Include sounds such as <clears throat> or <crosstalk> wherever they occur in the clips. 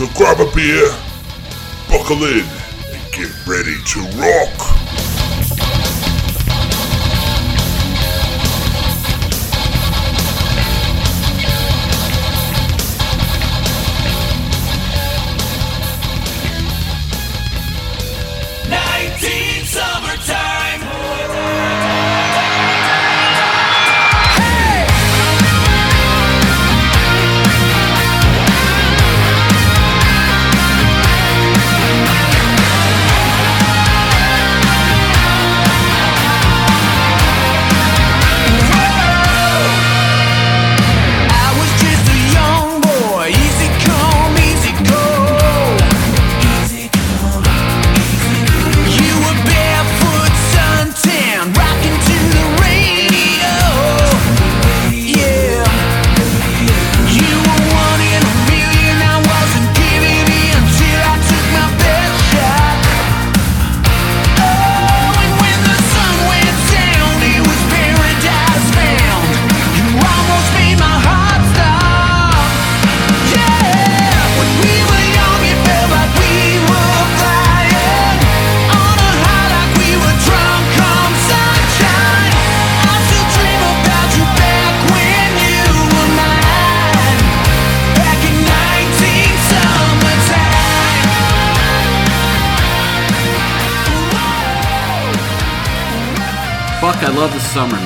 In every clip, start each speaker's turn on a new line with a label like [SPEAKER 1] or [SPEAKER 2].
[SPEAKER 1] So grab a beer, buckle in, and get ready to rock.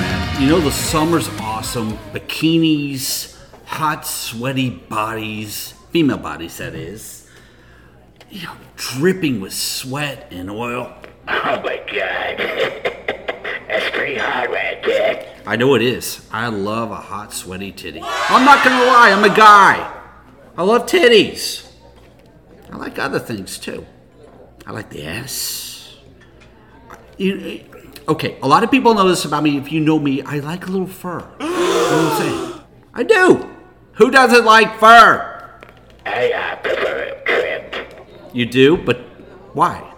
[SPEAKER 2] Man. You know, the summer's awesome. Bikinis, hot, sweaty bodies, female bodies, that is. You know, dripping with sweat and oil.
[SPEAKER 3] Oh my god. <laughs> That's pretty hard right there.
[SPEAKER 2] I know it is. I love a hot, sweaty titty. I'm not gonna lie, I'm a guy. I love titties. I like other things too. I like the ass. You, okay, a lot of people know this about me. If you know me, I like a little fur. You know what I'm saying? I do. Who doesn't like fur?
[SPEAKER 3] I uh, prefer it trimmed.
[SPEAKER 2] You do, but why?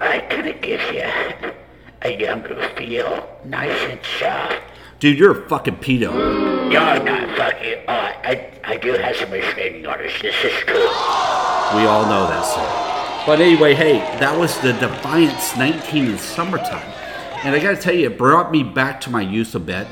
[SPEAKER 3] I could give you a younger feel, nice and soft.
[SPEAKER 2] Dude, you're a fucking pedo.
[SPEAKER 3] You're not fucking. Uh, I I do have some restraining orders. This is cool.
[SPEAKER 2] We all know that, sir. But anyway, hey, that was the Defiance 19 in summertime. And I gotta tell you, it brought me back to my youth a bit.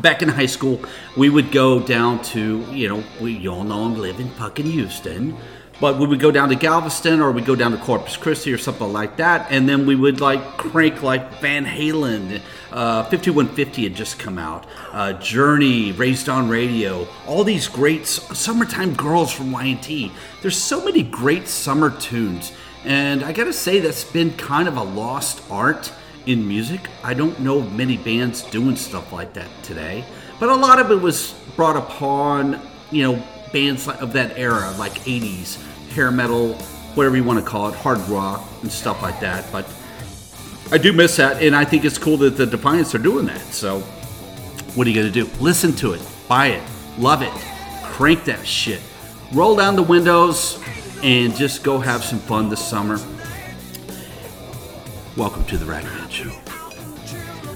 [SPEAKER 2] Back in high school, we would go down to, you know, we you all know I'm living fucking Houston. But we would go down to Galveston or we'd go down to Corpus Christi or something like that. And then we would like crank like Van Halen. Uh, 5150 had just come out. Uh, Journey, Raised on Radio. All these great summertime girls from Y&T. There's so many great summer tunes. And I gotta say, that's been kind of a lost art in music. I don't know many bands doing stuff like that today. But a lot of it was brought upon, you know, bands of that era, like 80s, hair metal, whatever you want to call it, hard rock and stuff like that. But I do miss that, and I think it's cool that the Defiance are doing that. So, what are you going to do? Listen to it, buy it, love it, crank that shit, roll down the windows, and just go have some fun this summer. Welcome to the Ragman Show.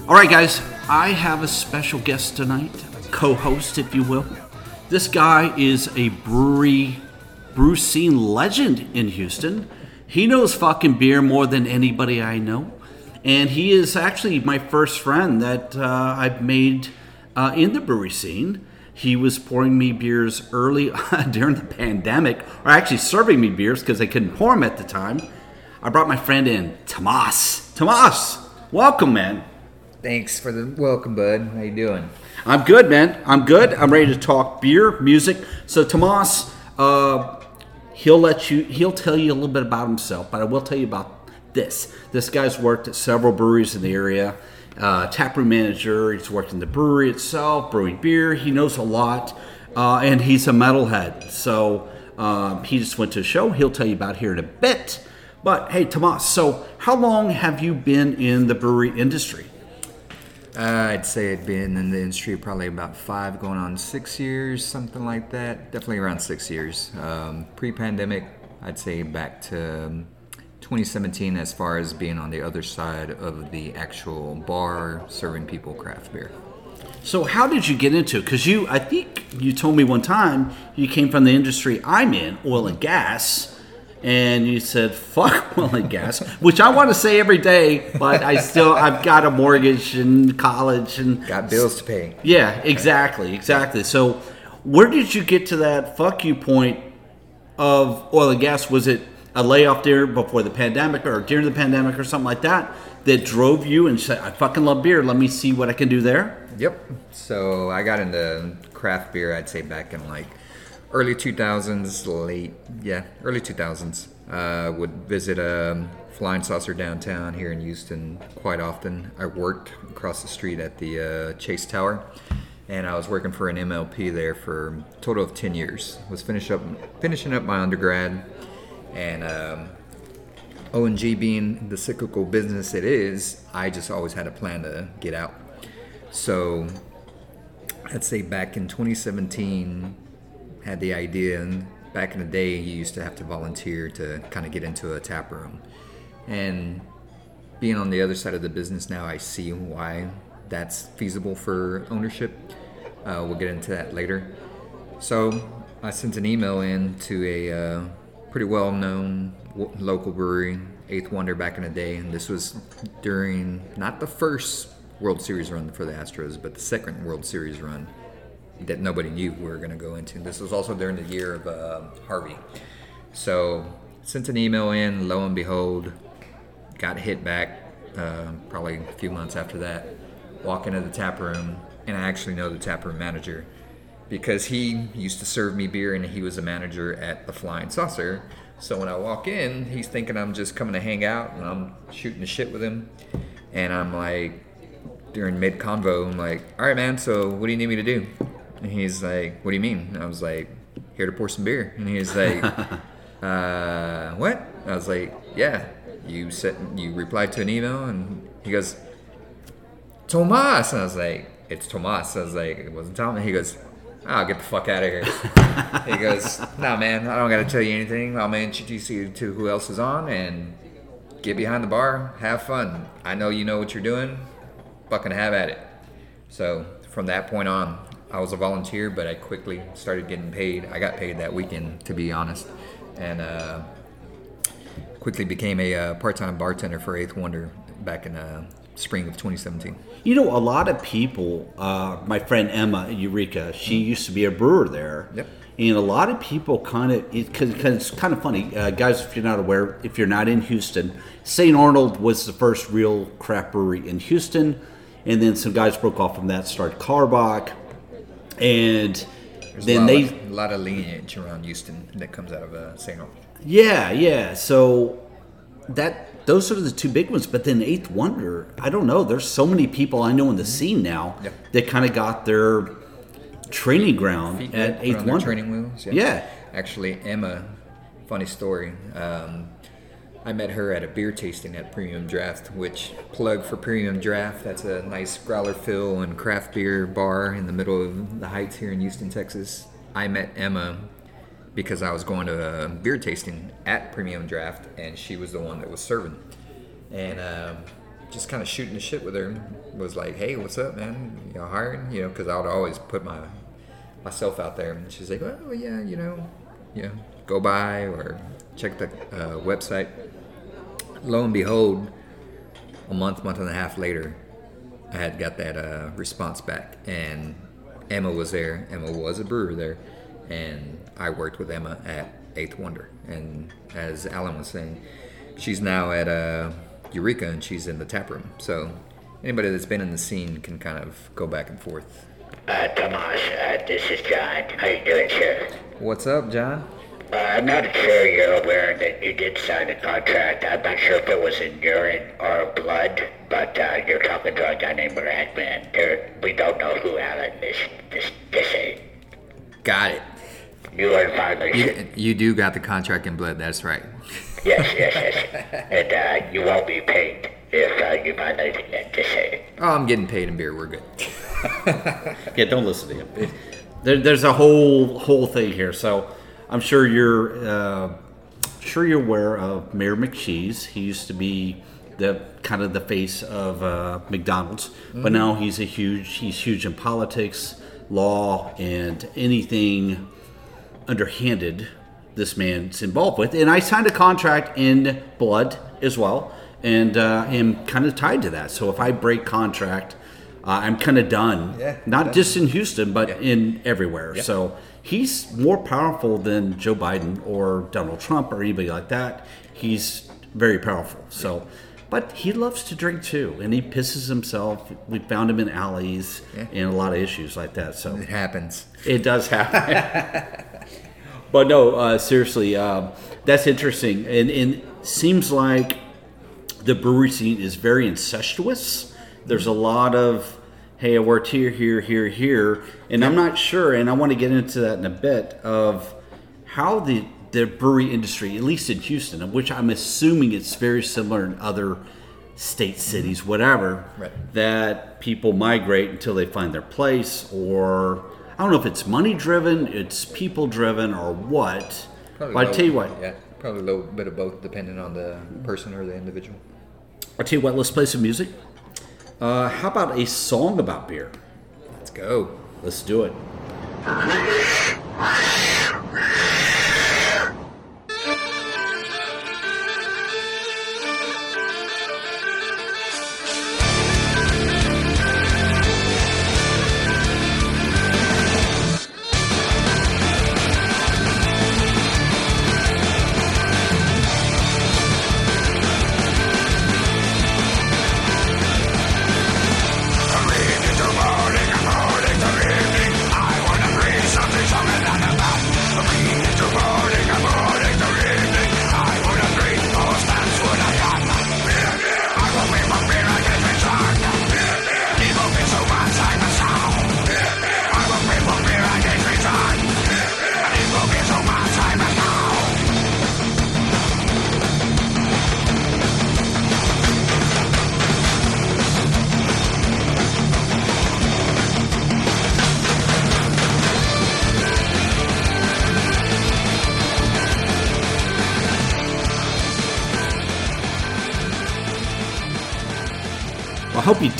[SPEAKER 2] All right, guys, I have a special guest tonight, co host, if you will. This guy is a brewery, brew scene legend in Houston. He knows fucking beer more than anybody I know. And he is actually my first friend that uh, I've made uh, in the brewery scene. He was pouring me beers early <laughs> during the pandemic, or actually serving me beers because I couldn't pour them at the time. I brought my friend in, Tomas. Tomas, welcome, man.
[SPEAKER 4] Thanks for the welcome, bud. How you doing?
[SPEAKER 2] I'm good, man. I'm good. I'm ready to talk beer, music. So Tomas, uh, he'll let you. He'll tell you a little bit about himself, but I will tell you about this. This guy's worked at several breweries in the area. Uh, taproom manager. He's worked in the brewery itself, brewing beer. He knows a lot, uh, and he's a metalhead. So um, he just went to a show. He'll tell you about here in a bit. But hey, Tomas. So how long have you been in the brewery industry?
[SPEAKER 4] Uh, I'd say I'd been in the industry probably about five, going on six years, something like that. Definitely around six years. Um, pre-pandemic, I'd say back to um, 2017 as far as being on the other side of the actual bar serving people craft beer.
[SPEAKER 2] So how did you get into it? Because you, I think you told me one time you came from the industry I'm in, oil and gas, and you said fuck <laughs> oil and gas, which I want to say every day, but I still I've got a mortgage and college and
[SPEAKER 4] Got bills to pay.
[SPEAKER 2] yeah, exactly, exactly. So where did you get to that fuck you point of oil and gas? Was it a layoff there before the pandemic or during the pandemic or something like that that drove you and said I fucking love beer. Let me see what I can do there.
[SPEAKER 4] Yep. So I got into craft beer, I'd say back in like early 2000s, late, yeah, early 2000s. Uh, would visit a flying saucer downtown here in Houston quite often. I worked across the street at the uh, Chase Tower, and I was working for an MLP there for a total of 10 years. Was finish up, finishing up my undergrad, and um, O&G being the cyclical business it is, I just always had a plan to get out. So I'd say back in 2017, had the idea, and back in the day, you used to have to volunteer to kind of get into a tap room. And being on the other side of the business now, I see why that's feasible for ownership. Uh, we'll get into that later. So I sent an email in to a uh, pretty well known w- local brewery, Eighth Wonder, back in the day. And this was during not the first World Series run for the Astros, but the second World Series run that nobody knew we were going to go into. This was also during the year of uh, Harvey. So sent an email in, lo and behold, got hit back uh, probably a few months after that. Walk into the tap room, and I actually know the tap room manager because he used to serve me beer and he was a manager at the Flying Saucer. So when I walk in, he's thinking I'm just coming to hang out and I'm shooting the shit with him. And I'm like, during mid convo, I'm like, all right, man, so what do you need me to do? And he's like, what do you mean? And I was like, here to pour some beer. And he's like, <laughs> uh, what? I was like, yeah, you said, you replied to an email. And he goes, Tomas. And I was like, it's Tomas. I was like, it wasn't Thomas. He goes, I'll oh, get the fuck out of here. <laughs> he goes, nah, man, I don't got to tell you anything. To introduce you to who else is on and get behind the bar, have fun. I know you know what you're doing. Fucking have at it. So from that point on, I was a volunteer, but I quickly started getting paid. I got paid that weekend, to be honest. And uh, quickly became a uh, part-time bartender for Eighth Wonder back in uh, spring of 2017.
[SPEAKER 2] You know, a lot of people, uh, my friend Emma Eureka, she used to be a brewer there.
[SPEAKER 4] Yep.
[SPEAKER 2] And a lot of people kind of, because it's kind of funny, uh, guys, if you're not aware, if you're not in Houston, St. Arnold was the first real craft brewery in Houston. And then some guys broke off from that, started Karbach. And
[SPEAKER 4] There's
[SPEAKER 2] then
[SPEAKER 4] a
[SPEAKER 2] they,
[SPEAKER 4] of, a lot of lineage around Houston that comes out of uh, St. Arnold.
[SPEAKER 2] Yeah, yeah. So that those are the two big ones. But then Eighth Wonder, I don't know. There's so many people I know in the scene now
[SPEAKER 4] Yep.
[SPEAKER 2] that kind of got their training ground
[SPEAKER 4] Feet
[SPEAKER 2] at Eighth Wonder.
[SPEAKER 4] training wheels.
[SPEAKER 2] Yeah.
[SPEAKER 4] Actually, Emma, funny story. Um, I met her at a beer tasting at Premium Draft, which plug for Premium Draft. That's a nice growler fill and craft beer bar in the middle of the Heights here in Houston, Texas. I met Emma because I was going to a beer tasting at Premium Draft, and she was the one that was serving. And um, just kind of shooting the shit with her was like, "Hey, what's up, man? You know, hiring? You know, because I would always put my myself out there." And she's like, "Oh, yeah, you know, know, go by or check the uh, website." Lo and behold, a month, month and a half later, I had got that uh, response back, and Emma was there. Emma was a brewer there, and I worked with Emma at Eighth Wonder. And as Alan was saying, she's now at uh, Eureka, and she's in the tap room. So anybody that's been in the scene can kind of go back and forth.
[SPEAKER 3] Uh, Tomas, uh, this is John. How you doing, sir?
[SPEAKER 4] What's up, John?
[SPEAKER 3] Uh, I'm not sure you're aware that you did sign a contract. I'm not sure if it was in urine or blood, but uh, you're talking to a guy named Ragman. There, we don't know who Alan this this this is.
[SPEAKER 4] Got it.
[SPEAKER 3] You are finally.
[SPEAKER 4] You, you do got the contract in blood. That's right.
[SPEAKER 3] Yes, yes, yes. <laughs> And uh, you won't be paid if uh, you find anything to say.
[SPEAKER 4] Oh, I'm getting paid in beer. We're good. <laughs>
[SPEAKER 2] Yeah, don't listen to him. There, there's a whole whole thing here. So I'm sure you're uh, sure you're aware of Mayor McCheese. He used to be the kind of the face of uh, McDonald's, but now he's a huge he's huge in politics, law, and anything underhanded this man's involved with. And I signed a contract in blood as well, and uh, am kind of tied to that. So if I break contract, uh, I'm kind of done.
[SPEAKER 4] Yeah,
[SPEAKER 2] Not
[SPEAKER 4] done.
[SPEAKER 2] just in Houston, but
[SPEAKER 4] Yeah.
[SPEAKER 2] in everywhere. Yeah. So he's more powerful than Joe Biden or Donald Trump or anybody like that. He's very powerful. So. But he loves to drink too, and he pisses himself. We found him in alleys
[SPEAKER 4] Yeah.
[SPEAKER 2] and a lot of issues like that. So
[SPEAKER 4] It happens.
[SPEAKER 2] it does happen. <laughs> but no, uh, seriously, um, that's interesting. And, and seems like the brewery scene is very incestuous. There's a lot of, hey, I worked here, here, here, here. And I'm not sure, and I want to get into that in a bit, of how the, the brewery industry, at least in Houston, of which I'm assuming it's very similar in other state mm-hmm. cities, whatever,
[SPEAKER 4] Right.
[SPEAKER 2] that people migrate until they find their place, or I don't know if it's money driven, it's people driven, or what.
[SPEAKER 4] Probably
[SPEAKER 2] but I
[SPEAKER 4] low-
[SPEAKER 2] tell you what,
[SPEAKER 4] Yeah, probably a little bit of both, depending on the person or the individual.
[SPEAKER 2] I'll tell you what, let's play some music. Uh, how about a song about beer?
[SPEAKER 4] Let's go.
[SPEAKER 2] Let's do it.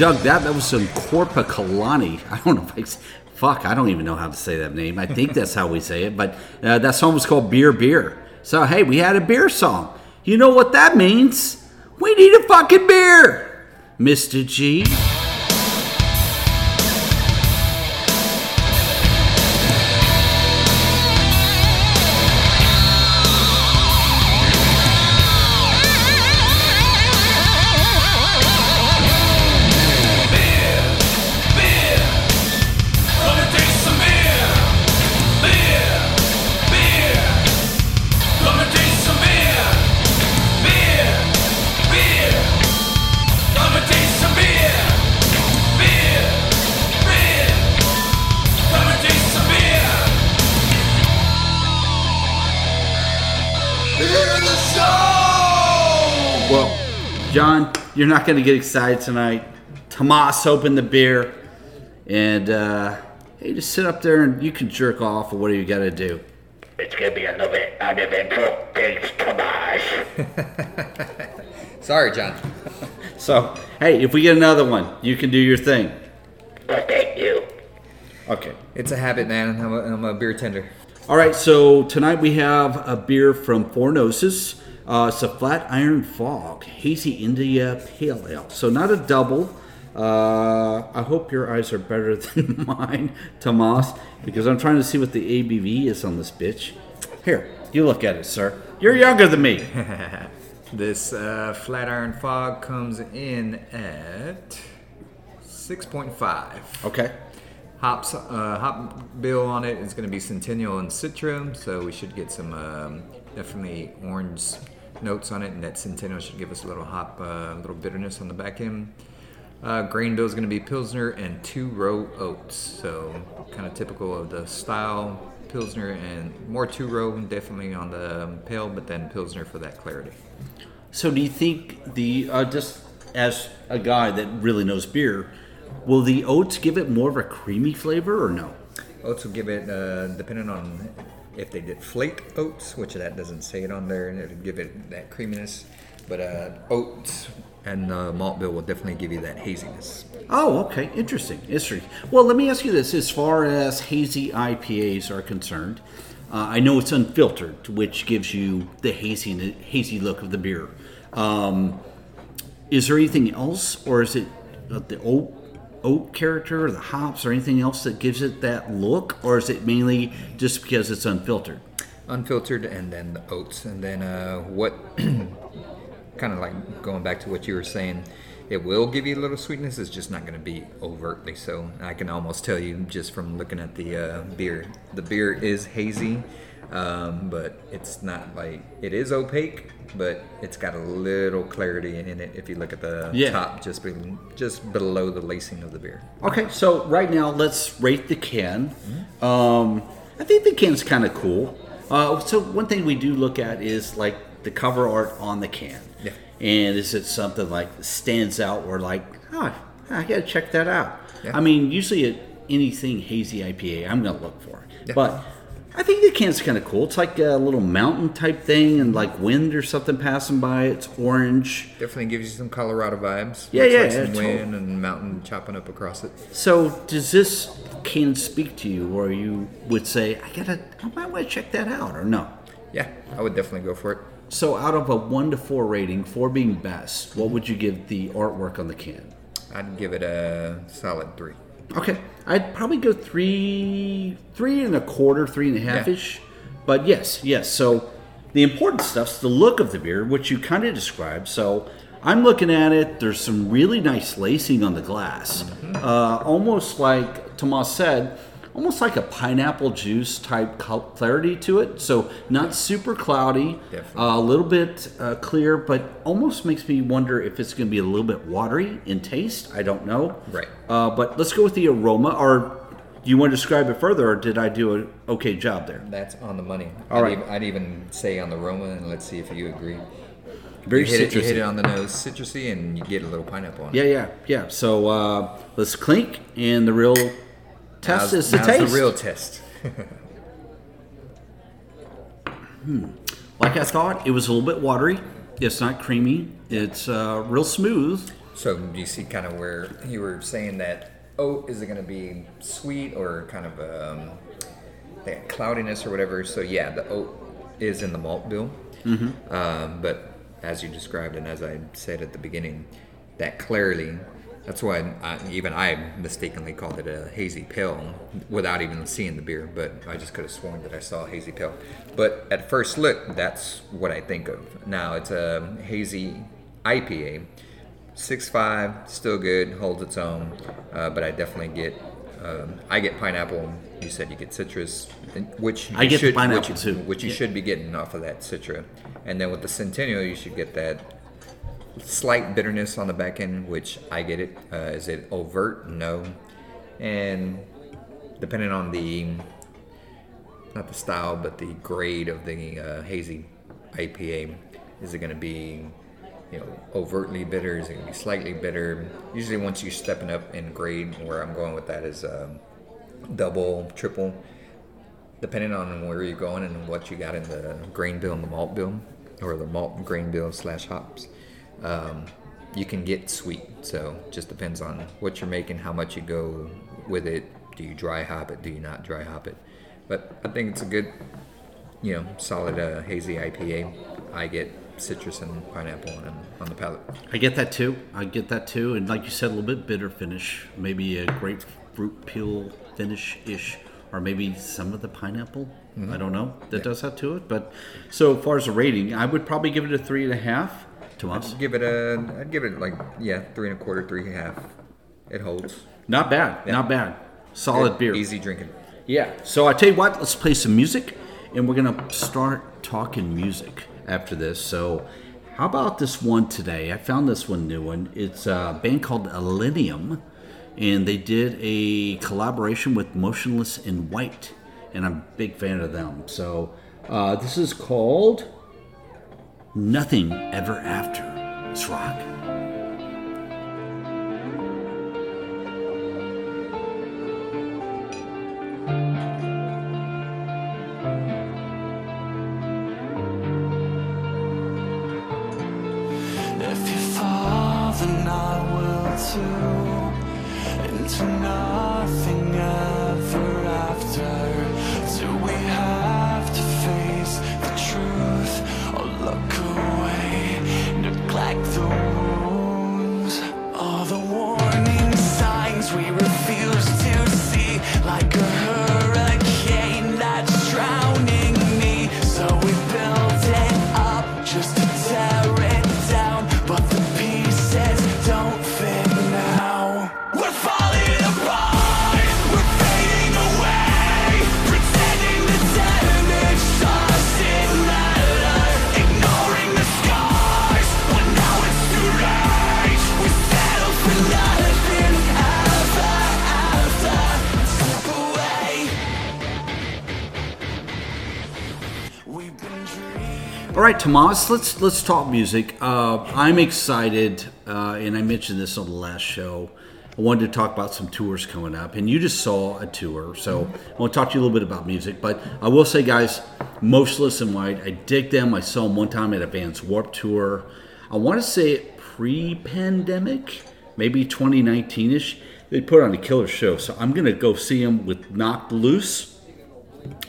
[SPEAKER 2] Well, I hope you dug that. That was some Korpiklaani. I don't know if I. Fuck, I don't even know how to say that name. I think <laughs> that's how we say it. But uh, that song was called Beer Beer. So, hey, we had a beer song. You know what that means? We need a fucking beer, Mr. G. not going to get excited tonight. Tomas opened the beer, and uh, hey, just sit up there and you can jerk off or whatever you got to do.
[SPEAKER 3] It's gonna be another little bit uneventful. Thanks, Tomas. <laughs>
[SPEAKER 4] Sorry, John. <laughs>
[SPEAKER 2] So, hey, if we get another one, you can do your thing.
[SPEAKER 3] Well, thank you.
[SPEAKER 2] Okay.
[SPEAKER 4] It's a habit, man. I'm a, I'm a beer tender.
[SPEAKER 2] All right, so tonight we have a beer from Four Noses. Uh, it's a Flat Iron Fog Hazy India Pale Ale. So not a double. Uh, I hope your eyes are better <laughs> than mine, Tomas, because I'm trying to see what the ABV is on this bitch. Here, you look at it, sir. You're younger than me. <laughs>
[SPEAKER 4] This uh, flat iron Fog comes in at 6.5.
[SPEAKER 2] Okay.
[SPEAKER 4] Hops, uh, hop bill on it is going to be Centennial and Citra, so we should get some um, definitely orange notes on it, and that Centennial should give us a little hop, uh, little bitterness on the back end. Uh, grain bill is going to be Pilsner and two row oats, so kind of typical of the style Pilsner and more two row, definitely on the um, pale, but then Pilsner for that clarity.
[SPEAKER 2] So do you think the uh, just as a guy that really knows beer, will the oats give it more of a creamy flavor or no?
[SPEAKER 4] Oats will give it, uh, depending on if they did flake oats, which that doesn't say it on there, and it'd give it that creaminess. But uh, oats and uh, malt bill will definitely give you that haziness.
[SPEAKER 2] Oh, okay. Interesting. Well, let me ask you this: as far as hazy IPAs are concerned, uh, I know it's unfiltered, which gives you the hazy hazy look of the beer. Um, is there anything else, or is it uh, the oat oat character, or the hops, or anything else that gives it that look, or is it mainly just because it's unfiltered?
[SPEAKER 4] unfiltered and then the oats. And then uh, what <clears throat> kind of like going back to what you were saying it will give you a little sweetness it's just not going to be overtly. So i can almost tell you just from looking at the uh, beer. The beer is hazy um, but it's not like it is opaque but it's got a little clarity in it if you look at the
[SPEAKER 2] Yeah.
[SPEAKER 4] top just be, just below the lacing of the beer
[SPEAKER 2] Okay, so right now let's rate the can. Um, I think the can's kind of cool. Uh, so one thing we do look at is like the cover art on the can.
[SPEAKER 4] Yeah.
[SPEAKER 2] And is it something like stands out or like, oh, I gotta check that out.
[SPEAKER 4] Yeah.
[SPEAKER 2] I mean, usually anything hazy IPA, I'm gonna look for it.
[SPEAKER 4] Yeah.
[SPEAKER 2] But the can's kind of cool. It's like a little mountain type thing, and like wind or something passing by. It's orange.
[SPEAKER 4] definitely gives you some colorado vibes
[SPEAKER 2] Yeah, yeah,
[SPEAKER 4] like some
[SPEAKER 2] yeah, totally.
[SPEAKER 4] wind and mountain chopping up across it
[SPEAKER 2] So does this can speak to you, or you would say, I gotta, I might want to check that out, or no?
[SPEAKER 4] Yeah, I would definitely go for it.
[SPEAKER 2] So out of a one to four rating, four being best, what would you give the artwork on the can?
[SPEAKER 4] I'd give it a solid three.
[SPEAKER 2] Okay, I'd probably go three, three and a quarter, three and a half
[SPEAKER 4] Yeah.
[SPEAKER 2] ish. But yes, yes. So the important stuff's the look of the beer, which you kind of described. So I'm looking at it. There's some really nice lacing on the glass, uh, almost like Tomas said, almost like a pineapple juice type clarity to it. So not super cloudy, uh, a little bit uh, clear, but almost makes me wonder if it's going to be a little bit watery in taste. I don't know.
[SPEAKER 4] Right.
[SPEAKER 2] Uh, but let's go with the aroma. Or do you want to describe it further, or did I do an okay job there?
[SPEAKER 4] That's on the money.
[SPEAKER 2] All
[SPEAKER 4] I'd
[SPEAKER 2] right.
[SPEAKER 4] Even, I'd even say on the Roma, and let's see if you agree.
[SPEAKER 2] Very
[SPEAKER 4] you hit, it, you hit it on the nose, citrusy, and you get a little pineapple on
[SPEAKER 2] Yeah,
[SPEAKER 4] it.
[SPEAKER 2] yeah, yeah. So uh, let's clink, and the real test
[SPEAKER 4] Now's,
[SPEAKER 2] is the
[SPEAKER 4] now's
[SPEAKER 2] taste.
[SPEAKER 4] the real test. <laughs>
[SPEAKER 2] like I thought, it was a little bit watery. It's not creamy. It's uh, real smooth.
[SPEAKER 4] So do you see kind of where you were saying that oat is it going to be sweet or kind of um, that cloudiness or whatever? So yeah, the oat is in the malt bill, mm-hmm. um, but as you described and as I said at the beginning, that clarity. That's why I, even I mistakenly called it a hazy pale without even seeing the beer, but I just could have sworn that I saw a hazy pale. But at first look, that's what I think of. Now it's a hazy IPA, six five, still good, holds its own. Uh, but I definitely get, um, I get pineapple. You said you get citrus, which you
[SPEAKER 2] I get
[SPEAKER 4] should,
[SPEAKER 2] pineapple
[SPEAKER 4] which,
[SPEAKER 2] too.
[SPEAKER 4] which you
[SPEAKER 2] Yeah.
[SPEAKER 4] should be getting off of that citra. And then with the Centennial, you should get that slight bitterness on the back end, which I get it. Uh, is it overt? No. And depending on the not the style, but the grade of the uh, hazy IPA, is it going to be you know overtly bitter? Is it going to be slightly bitter? Usually, once you're stepping up in grade, where I'm going with that is um, double, triple, depending on where you're going and what you got in the grain bill and the malt bill, or the malt grain bill slash hops. Um, you can get sweet, so just depends on what you're making, how much you go with it. Do you dry hop it? Do you not dry hop it? But I think it's a good, you know, solid uh, hazy IPA. I get citrus and pineapple on, on the palate.
[SPEAKER 2] I get that too. I get that too. And like you said, a little bit bitter finish, maybe a grapefruit peel finish ish, or maybe some of the pineapple. I don't know. That does have to it. But so far as a rating, I would probably give it a three and a half. Tomas,
[SPEAKER 4] Give it a, I'd give it like yeah, three and a quarter, three and a half. It holds.
[SPEAKER 2] not bad. Not bad. Solid beer.
[SPEAKER 4] Easy drinking.
[SPEAKER 2] Yeah. So I tell you what, let's play some music, and we're gonna start talking music after this. So, how about this one today? I found this one new one. It's a band called Elenium, and they did a collaboration with Motionless in White, and I'm a big fan of them. So, uh, this is called Nothing Ever After. Let's rock.
[SPEAKER 5] All
[SPEAKER 2] right, Tomas, let's let's talk music. Uh, I'm excited, uh, and I mentioned this on the last show. I wanted to talk about some tours coming up, and you just saw a tour, so I want to talk to you a little bit about music. But I will say, guys, Motionless in White, I dig them. I saw them one time at a Vans Warp Tour. I want to say pre-pandemic, maybe 2019ish. They put on a killer show, so I'm gonna go see them with Knocked Loose.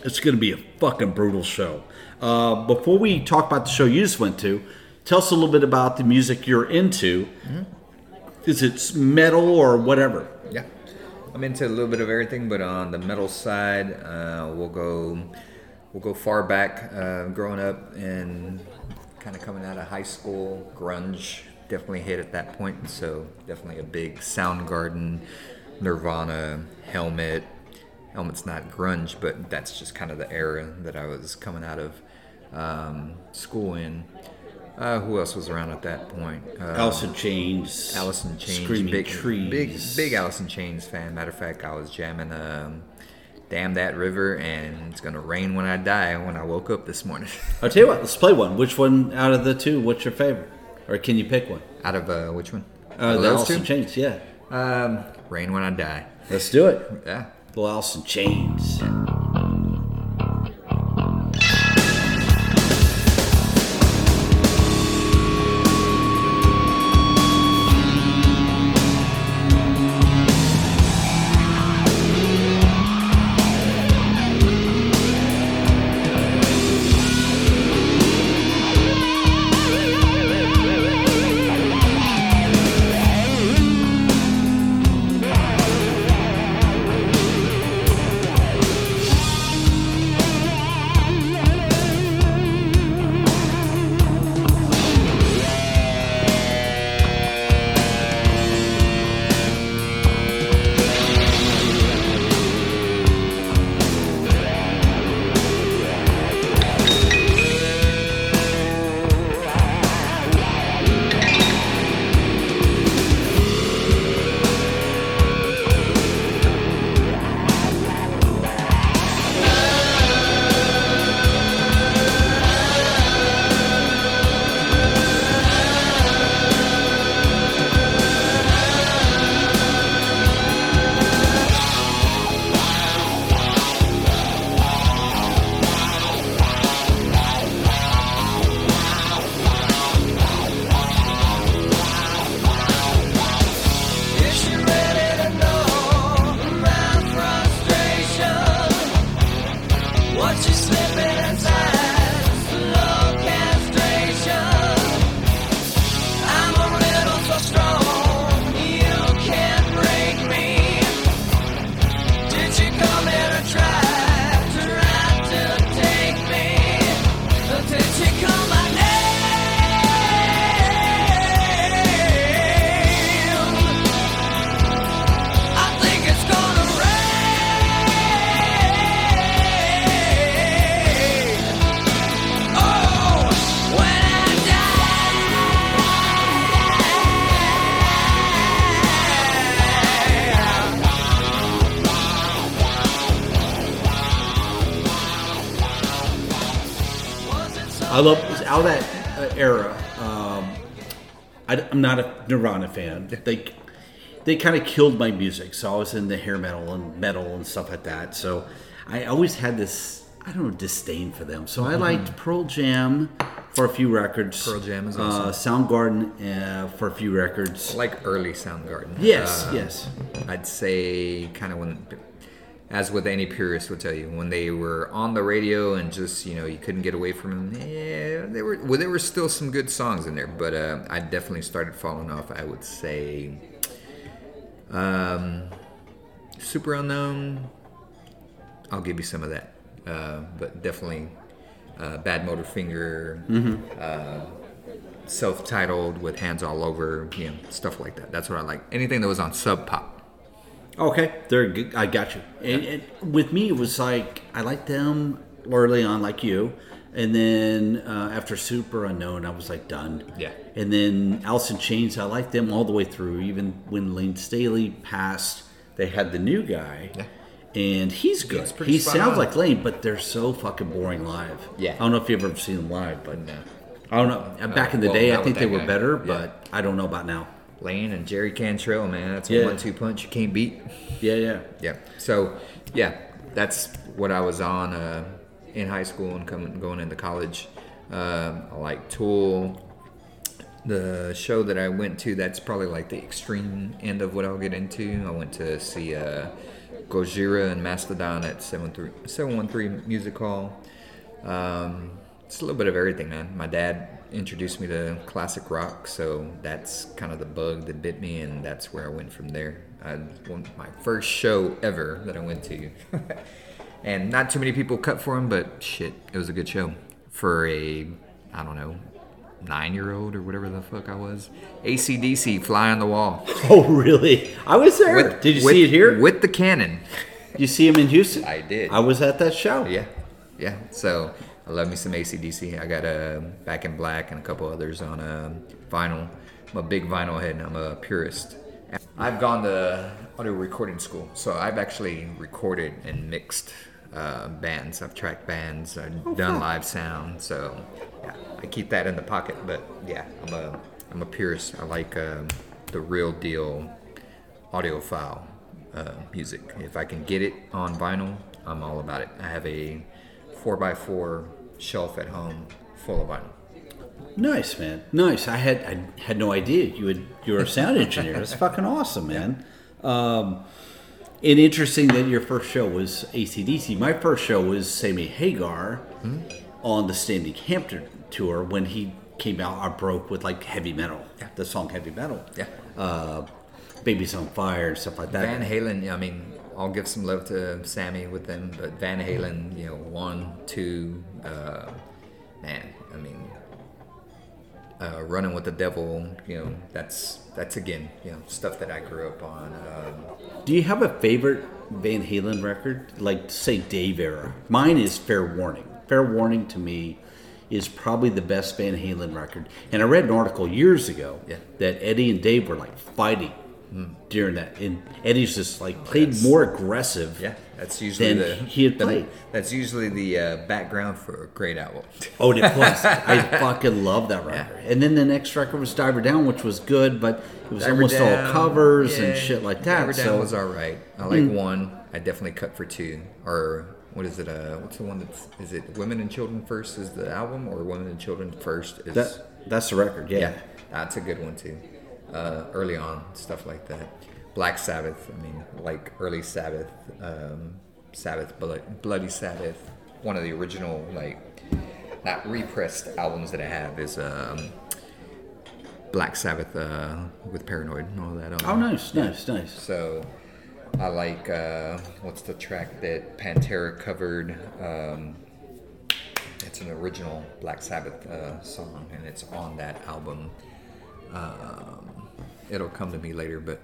[SPEAKER 2] It's to be a fucking brutal show. Uh, before we talk about the show you just went to, tell us a little bit about the music you're into. Is it metal or whatever?
[SPEAKER 4] Yeah, I'm into a little bit of everything, but on the metal side, uh, we'll go we'll go far back. Uh, growing up and kind of coming out of high school, grunge definitely hit at that point. So definitely a big Soundgarden, Nirvana, Helmet. Helmet's not grunge, but that's just kind of the era that I was coming out of um, school in. Uh, who else was around at that point? Uh,
[SPEAKER 2] in Chains.
[SPEAKER 4] In Chains,
[SPEAKER 2] Screaming
[SPEAKER 4] big,
[SPEAKER 2] Trees.
[SPEAKER 4] big, big in Chains fan. Matter of fact, I was jamming um, "Damn That River" and "It's Gonna Rain When I Die" when I woke up this morning. <laughs>
[SPEAKER 2] I'll tell you what, let's play one. Which one out of the two, what's your favorite? Or can you pick one?
[SPEAKER 4] Out of uh, which one?
[SPEAKER 2] Uh, the Alice
[SPEAKER 4] two?
[SPEAKER 2] Chains, yeah.
[SPEAKER 4] Um, "Rain When I Die."
[SPEAKER 2] Let's do it.
[SPEAKER 4] Yeah.
[SPEAKER 2] The in Chains. They kind of killed my music, so I was into hair metal and metal and stuff like that. So I always had this I don't know disdain for them. So I liked Pearl Jam, for a few records.
[SPEAKER 4] Pearl Jam is
[SPEAKER 2] uh,
[SPEAKER 4] awesome.
[SPEAKER 2] Soundgarden uh, for a few records.
[SPEAKER 4] like early Soundgarden.
[SPEAKER 2] Yes,
[SPEAKER 4] Uh,
[SPEAKER 2] yes.
[SPEAKER 4] I'd say kind of when, as with any purist would tell you, when they were on the radio and just you know you couldn't get away from them. Yeah, there were well, there were still some good songs in there, but uh, I definitely started falling off. I would say, um, Superunknown. I'll give you some of that, uh, but definitely uh, Badmotorfinger. Uh, self-titled with hands all over, you know, stuff like that. That's what I like. Anything that was on Sub Pop.
[SPEAKER 2] Okay, they're good. I got you. And, and with me, it was like I like them early on, like you, and then uh, after Superunknown, I was like done.
[SPEAKER 4] Yeah.
[SPEAKER 2] And then Alice in Chains, I liked them all the way through. Even when Layne Staley passed, they had the new guy.
[SPEAKER 4] Yeah.
[SPEAKER 2] And he's good.
[SPEAKER 4] He's
[SPEAKER 2] he sounds
[SPEAKER 4] on.
[SPEAKER 2] like Layne, but they're so fucking boring live.
[SPEAKER 4] Yeah.
[SPEAKER 2] I don't know if you've ever seen them live, but I don't know. Uh, Back in the
[SPEAKER 4] well,
[SPEAKER 2] day, I think they were
[SPEAKER 4] guy.
[SPEAKER 2] better,
[SPEAKER 4] Yeah.
[SPEAKER 2] but I don't know about now.
[SPEAKER 4] Layne and Jerry Cantrell, man, that's a
[SPEAKER 2] Yeah.
[SPEAKER 4] one-two punch you can't beat.
[SPEAKER 2] Yeah, yeah.
[SPEAKER 4] Yeah. So, yeah, that's what I was on uh, in high school and coming going into college. Um I like Tool. The show that I went to, that's probably like the extreme end of what I'll get into. I went to see uh, Gojira and Mastodon at 713 713 Music Hall. Um, it's a little bit of everything, man. My dad introduced me to classic rock, so that's kind of the bug that bit me, and that's where I went from there. I my first show ever that I went to, <laughs> and not too many people cut for him, but shit, it was a good show for a I don't know nine year old or whatever the fuck I was. ACDC, fly on the wall. <laughs>
[SPEAKER 2] Oh, really? I was there. Did you
[SPEAKER 4] with-
[SPEAKER 2] see it here?
[SPEAKER 4] with the cannon?
[SPEAKER 2] you see him in Houston?
[SPEAKER 4] I did.
[SPEAKER 2] I was at that show.
[SPEAKER 4] Yeah, yeah. So I love me some ACDC. I got a uh, Back in Black and a couple others on um vinyl. I'm a big vinyl head and I'm a purist. I've gone to audio recording school, so I've actually recorded and mixed uh, bands. I've tracked bands. I've done live sound, so yeah, I keep that in the pocket. But yeah, I'm a I'm a purist. I like um, the real deal audiophile uh, music. If I can get it on vinyl, I'm all about it. I have a 4x4 shelf at home full of vinyl.
[SPEAKER 2] Nice, man. Nice. I had I had no idea you would you were a sound engineer. That's <laughs> fucking awesome, man. Um, and interesting that your first show was ACDC. My first show was Sammy Hagar
[SPEAKER 4] Hmm?
[SPEAKER 2] on the Standing Hampton tour when he came out. I broke with like heavy metal,
[SPEAKER 4] Yeah.
[SPEAKER 2] the song heavy metal.
[SPEAKER 4] Yeah.
[SPEAKER 2] Uh, Babies on Fire and stuff like that.
[SPEAKER 4] Van Halen, I mean, I'll give some love to Sammy with them, but Van Halen, you know, one, two, uh, man, I mean, uh, running with the devil, you know, that's that's again, you know, stuff that I grew up on. Um,
[SPEAKER 2] Do you have a favorite Van Halen record? Like, say, Dave era? Mine is Fair Warning. Fair Warning to me is probably the best Van Halen record. And I read an article years ago
[SPEAKER 4] Yeah.
[SPEAKER 2] that Eddie and Dave were like fighting during that. And Eddie's just like played more aggressive.
[SPEAKER 4] yeah, that's usually the
[SPEAKER 2] he had
[SPEAKER 4] the-
[SPEAKER 2] played.
[SPEAKER 4] That's usually the uh, background for a great album.
[SPEAKER 2] Oh, and it was. <laughs> I fucking love that record. And then the next record was Diver Down, which was good, but it was
[SPEAKER 4] Diver
[SPEAKER 2] almost
[SPEAKER 4] Down,
[SPEAKER 2] all covers
[SPEAKER 4] yeah,
[SPEAKER 2] and shit like that.
[SPEAKER 4] Diver Down was all right. I like one. I definitely cut for two. Or what is it? Uh, what's the one that's is it Women and Children First is the album, or Women and Children First is
[SPEAKER 2] that, that's the record, yeah.
[SPEAKER 4] yeah, that's a good one too. Uh, early on stuff like that. Black Sabbath. I mean, like early Sabbath, um, Sabbath, Bloody Sabbath. One of the original like not repressed albums that I have is um, Black Sabbath uh, with Paranoid and all that. On
[SPEAKER 2] Oh, nice, nice, nice.
[SPEAKER 4] So I like uh, what's the track that Pantera covered? Um, it's an original Black Sabbath uh, song, and it's on that album. Um, it'll come to me later, but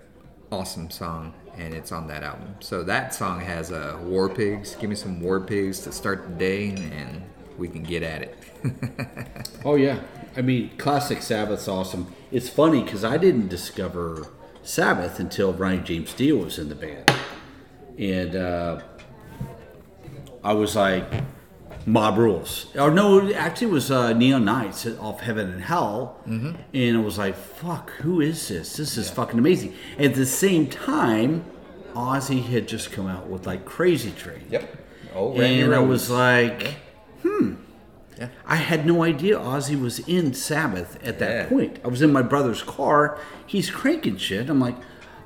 [SPEAKER 4] awesome song, and it's on that album. So that song has uh, War Pigs. Give me some War Pigs to start the day, and we can get at it. <laughs>
[SPEAKER 2] Oh yeah, I mean, classic Sabbath's awesome. It's funny because I didn't discover Sabbath until Ryan James Dio was in the band, and uh, I was like, Mob Rules. Or no, actually, it was uh, Neon Knights off Heaven and Hell, and I was like, fuck, who is this? This is fucking amazing. At the same time, Ozzy had just come out with like Crazy Train.
[SPEAKER 4] Yep. Oh,
[SPEAKER 2] and I was like, hmm.
[SPEAKER 4] Yeah.
[SPEAKER 2] I had no idea Ozzy was in Sabbath at that
[SPEAKER 4] Yeah.
[SPEAKER 2] point. I was in my brother's car. He's cranking shit. I'm like,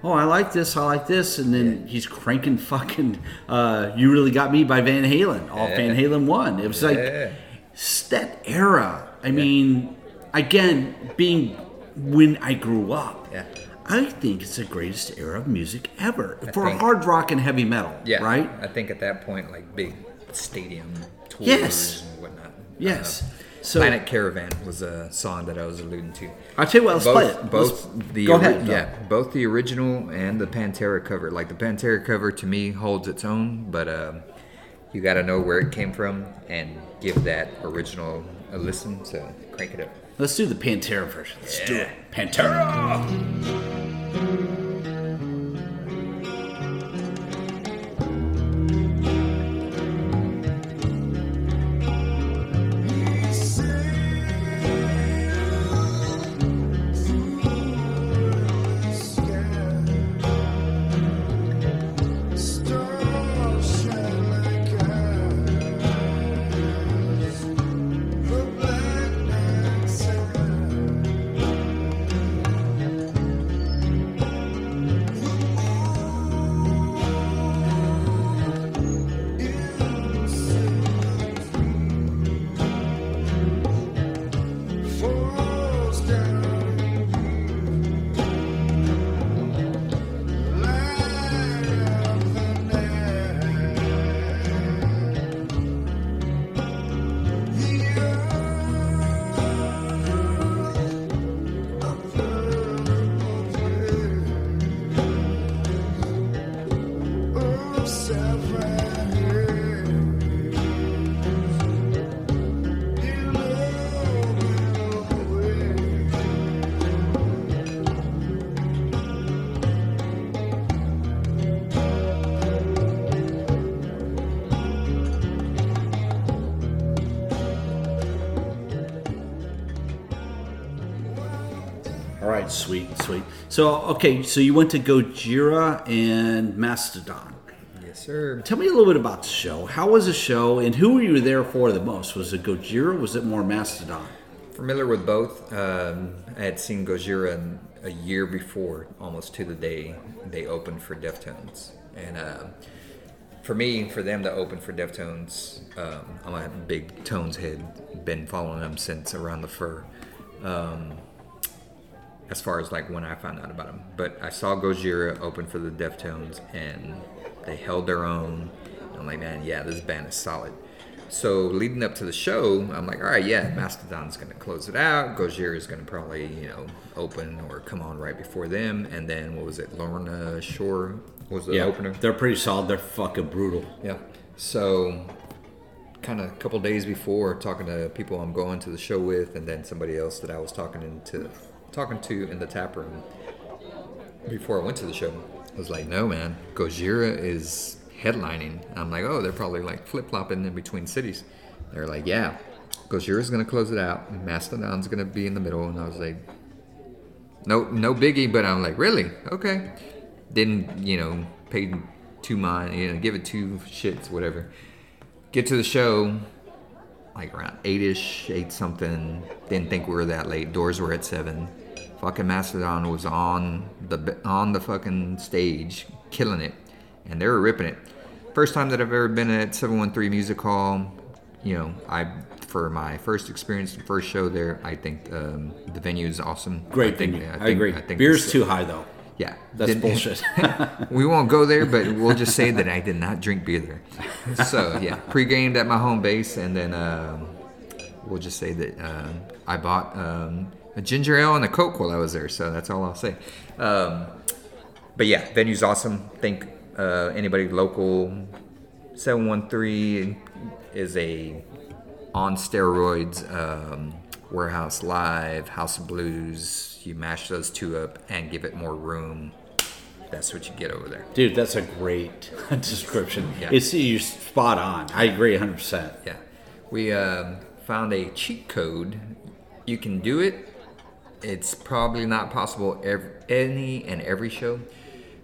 [SPEAKER 2] oh, I like this. I like this. And then he's cranking fucking uh, "You Really Got Me" by Van Halen. All
[SPEAKER 4] Yeah.
[SPEAKER 2] Van Halen one. It was
[SPEAKER 4] Yeah.
[SPEAKER 2] like that era. I mean, again, being when I grew up.
[SPEAKER 4] Yeah.
[SPEAKER 2] I think it's the greatest era of music ever for
[SPEAKER 4] think-
[SPEAKER 2] hard rock and heavy metal.
[SPEAKER 4] Yeah.
[SPEAKER 2] Right.
[SPEAKER 4] I think at that point, like big stadium tours
[SPEAKER 2] Yes.
[SPEAKER 4] and whatnot.
[SPEAKER 2] Yes.
[SPEAKER 4] Uh,
[SPEAKER 2] So
[SPEAKER 4] Planet Caravan was a song that I was alluding to.
[SPEAKER 2] I'll tell you what. Let's play it.
[SPEAKER 4] both,
[SPEAKER 2] Let's-
[SPEAKER 4] the
[SPEAKER 2] go
[SPEAKER 4] ori-
[SPEAKER 2] ahead.
[SPEAKER 4] yeah, both the original and the Pantera cover. Like the Pantera cover to me holds its own, but um, you got to know where it came from and give that original a listen. So crank it up.
[SPEAKER 2] Let's do the Pantera version. Let's do it. Pantera. Okay, so you went to Gojira and Mastodon.
[SPEAKER 4] Yes, sir.
[SPEAKER 2] Tell me a little bit about the show. How was the show, and who were you there for the most? Was it Gojira? Was it more Mastodon?
[SPEAKER 4] Familiar with both. Um, I had seen Gojira a year before, almost to the day they opened for Deftones, and uh, for me, for them to open for Deftones, um, I'm a big Tones head. Been following them since around the fur. Um, as far as like when I found out about them, but I saw Gojira open for the Deftones, and they held their own. I'm like, man, yeah, this band is solid. So leading up to the show, I'm like, all right, yeah, Mastodon's gonna close it out. Gojira is gonna probably, you know, open or come on right before them, and then what was it? Lorna Shore was the opener.
[SPEAKER 2] they're pretty solid. They're fucking brutal.
[SPEAKER 4] Yeah. So, kind of a couple days before, talking to people I'm going to the show with, and then somebody else that I was talking into, talking to in the tap room before I went to the show, I was like, "No, man, Gojira is headlining." I'm like, "Oh, they're probably like flip flopping in between cities." They're like, "Yeah, Gojira's gonna close it out. And Mastodon's gonna be in the middle," and I was like, no no biggie. But i'm like really? Okay. Didn't you know pay two mind you know give it two shits whatever. Get to the show like around eight-ish eight something didn't think we were that late. Doors were at seven fucking mastodon was on the on the fucking stage killing it and they were ripping it first time that i've ever been at 713 music hall you know i for my first experience the first show there i think um, the venue is awesome
[SPEAKER 2] Great
[SPEAKER 4] I think,
[SPEAKER 2] venue. I,
[SPEAKER 4] think-
[SPEAKER 2] agree.
[SPEAKER 4] I think
[SPEAKER 2] Beer's too high though.
[SPEAKER 4] yeah,
[SPEAKER 2] That's
[SPEAKER 4] Didn't-
[SPEAKER 2] bullshit. <laughs> <laughs>
[SPEAKER 4] we won't go there, but we'll just say that I did not drink beer there. So yeah, pre-gamed at my home base, and then um, we'll just say that uh, I bought um, a ginger ale and a coke while I was there. So that's all I'll say. Um, but yeah, venue's awesome. Think uh, anybody local, seven one three is a on steroids um, warehouse live house of blues. You mash those two up and give it more room. That's what you get over there.
[SPEAKER 2] Dude, that's a great <laughs> description.
[SPEAKER 4] Yeah.
[SPEAKER 2] It's you're spot on. I agree 100. percent
[SPEAKER 4] Yeah, we um, found a cheat code. You can do it. It's probably not possible every, any and every show,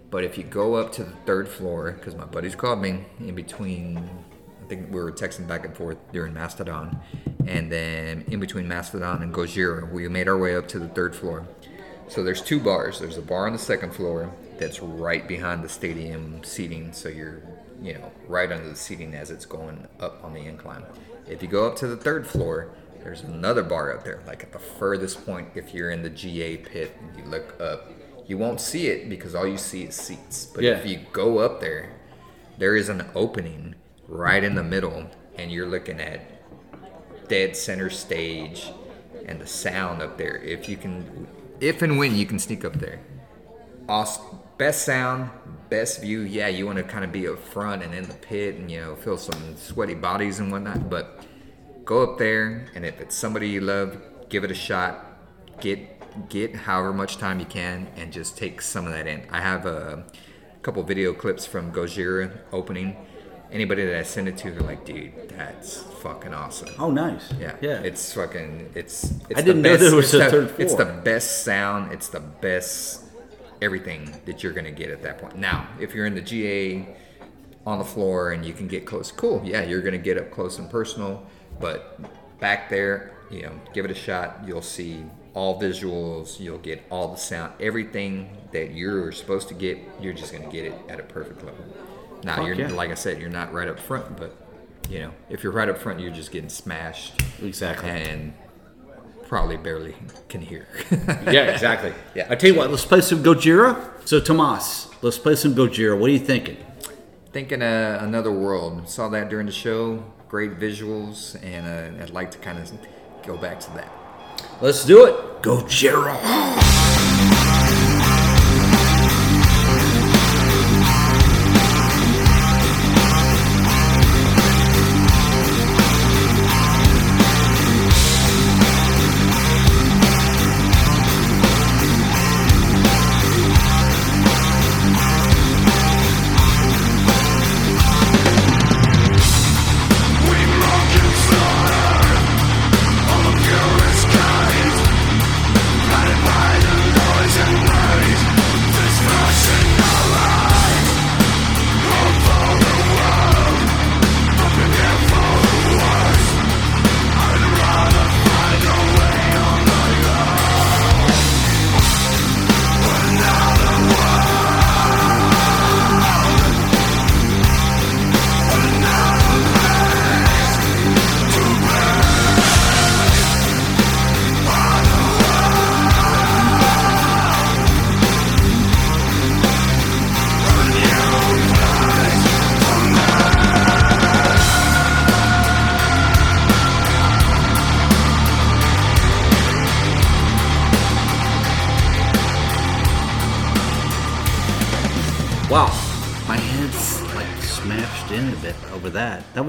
[SPEAKER 4] but if you go up to the third floor, because my buddies called me in between, I think we were texting back and forth during Mastodon, and then in between Mastodon and Gojira, we made our way up to the third floor. So there's two bars. There's a bar on the second floor that's right behind the stadium seating, so you're you know right under the seating as it's going up on the incline. If you go up to the third floor, there's another bar up there, like at the furthest point. If you're in the GA pit and you look up, you won't see it because all you see is seats. But
[SPEAKER 2] Yeah.
[SPEAKER 4] if you go up there, there is an opening right in the middle, and you're looking at dead center stage and the sound up there. If you can, if and when you can sneak up there, awesome. Best sound, best view. Yeah, you want to kind of be up front and in the pit, and you know feel some sweaty bodies and whatnot. But go up there, and if it's somebody you love, give it a shot. Get get however much time you can, and just take some of that in. I have a couple video clips from Gojira opening. Anybody that I send it to, they're like, "Dude, that's fucking awesome."
[SPEAKER 2] Oh, nice.
[SPEAKER 4] Yeah,
[SPEAKER 2] Yeah.
[SPEAKER 4] it's fucking. It's. it's
[SPEAKER 2] I didn't know
[SPEAKER 4] the best,
[SPEAKER 2] there was a
[SPEAKER 4] the,
[SPEAKER 2] third
[SPEAKER 4] It's the best sound. It's the best everything that you're gonna get at that point. Now, if you're in the GA on the floor and you can get close, cool. Yeah, you're gonna get up close and personal. But back there, you know, give it a shot. You'll see all visuals. You'll get all the sound. Everything that you're supposed to get, you're just gonna get it at a perfect level. Now,
[SPEAKER 2] Fuck
[SPEAKER 4] you're
[SPEAKER 2] yeah.
[SPEAKER 4] like I said, you're not right up front, but you know, if you're right up front, you're just getting smashed
[SPEAKER 2] Exactly.
[SPEAKER 4] and probably barely can hear. <laughs>
[SPEAKER 2] Yeah, exactly.
[SPEAKER 4] Yeah.
[SPEAKER 2] I tell you what, let's play some Gojira. So, Tomas, let's play some Gojira. What are you thinking?
[SPEAKER 4] Thinking uh, another world. Saw that during the show. Great visuals, and uh, I'd like to kind of go back to that.
[SPEAKER 2] Let's do it. Gojira. Wow,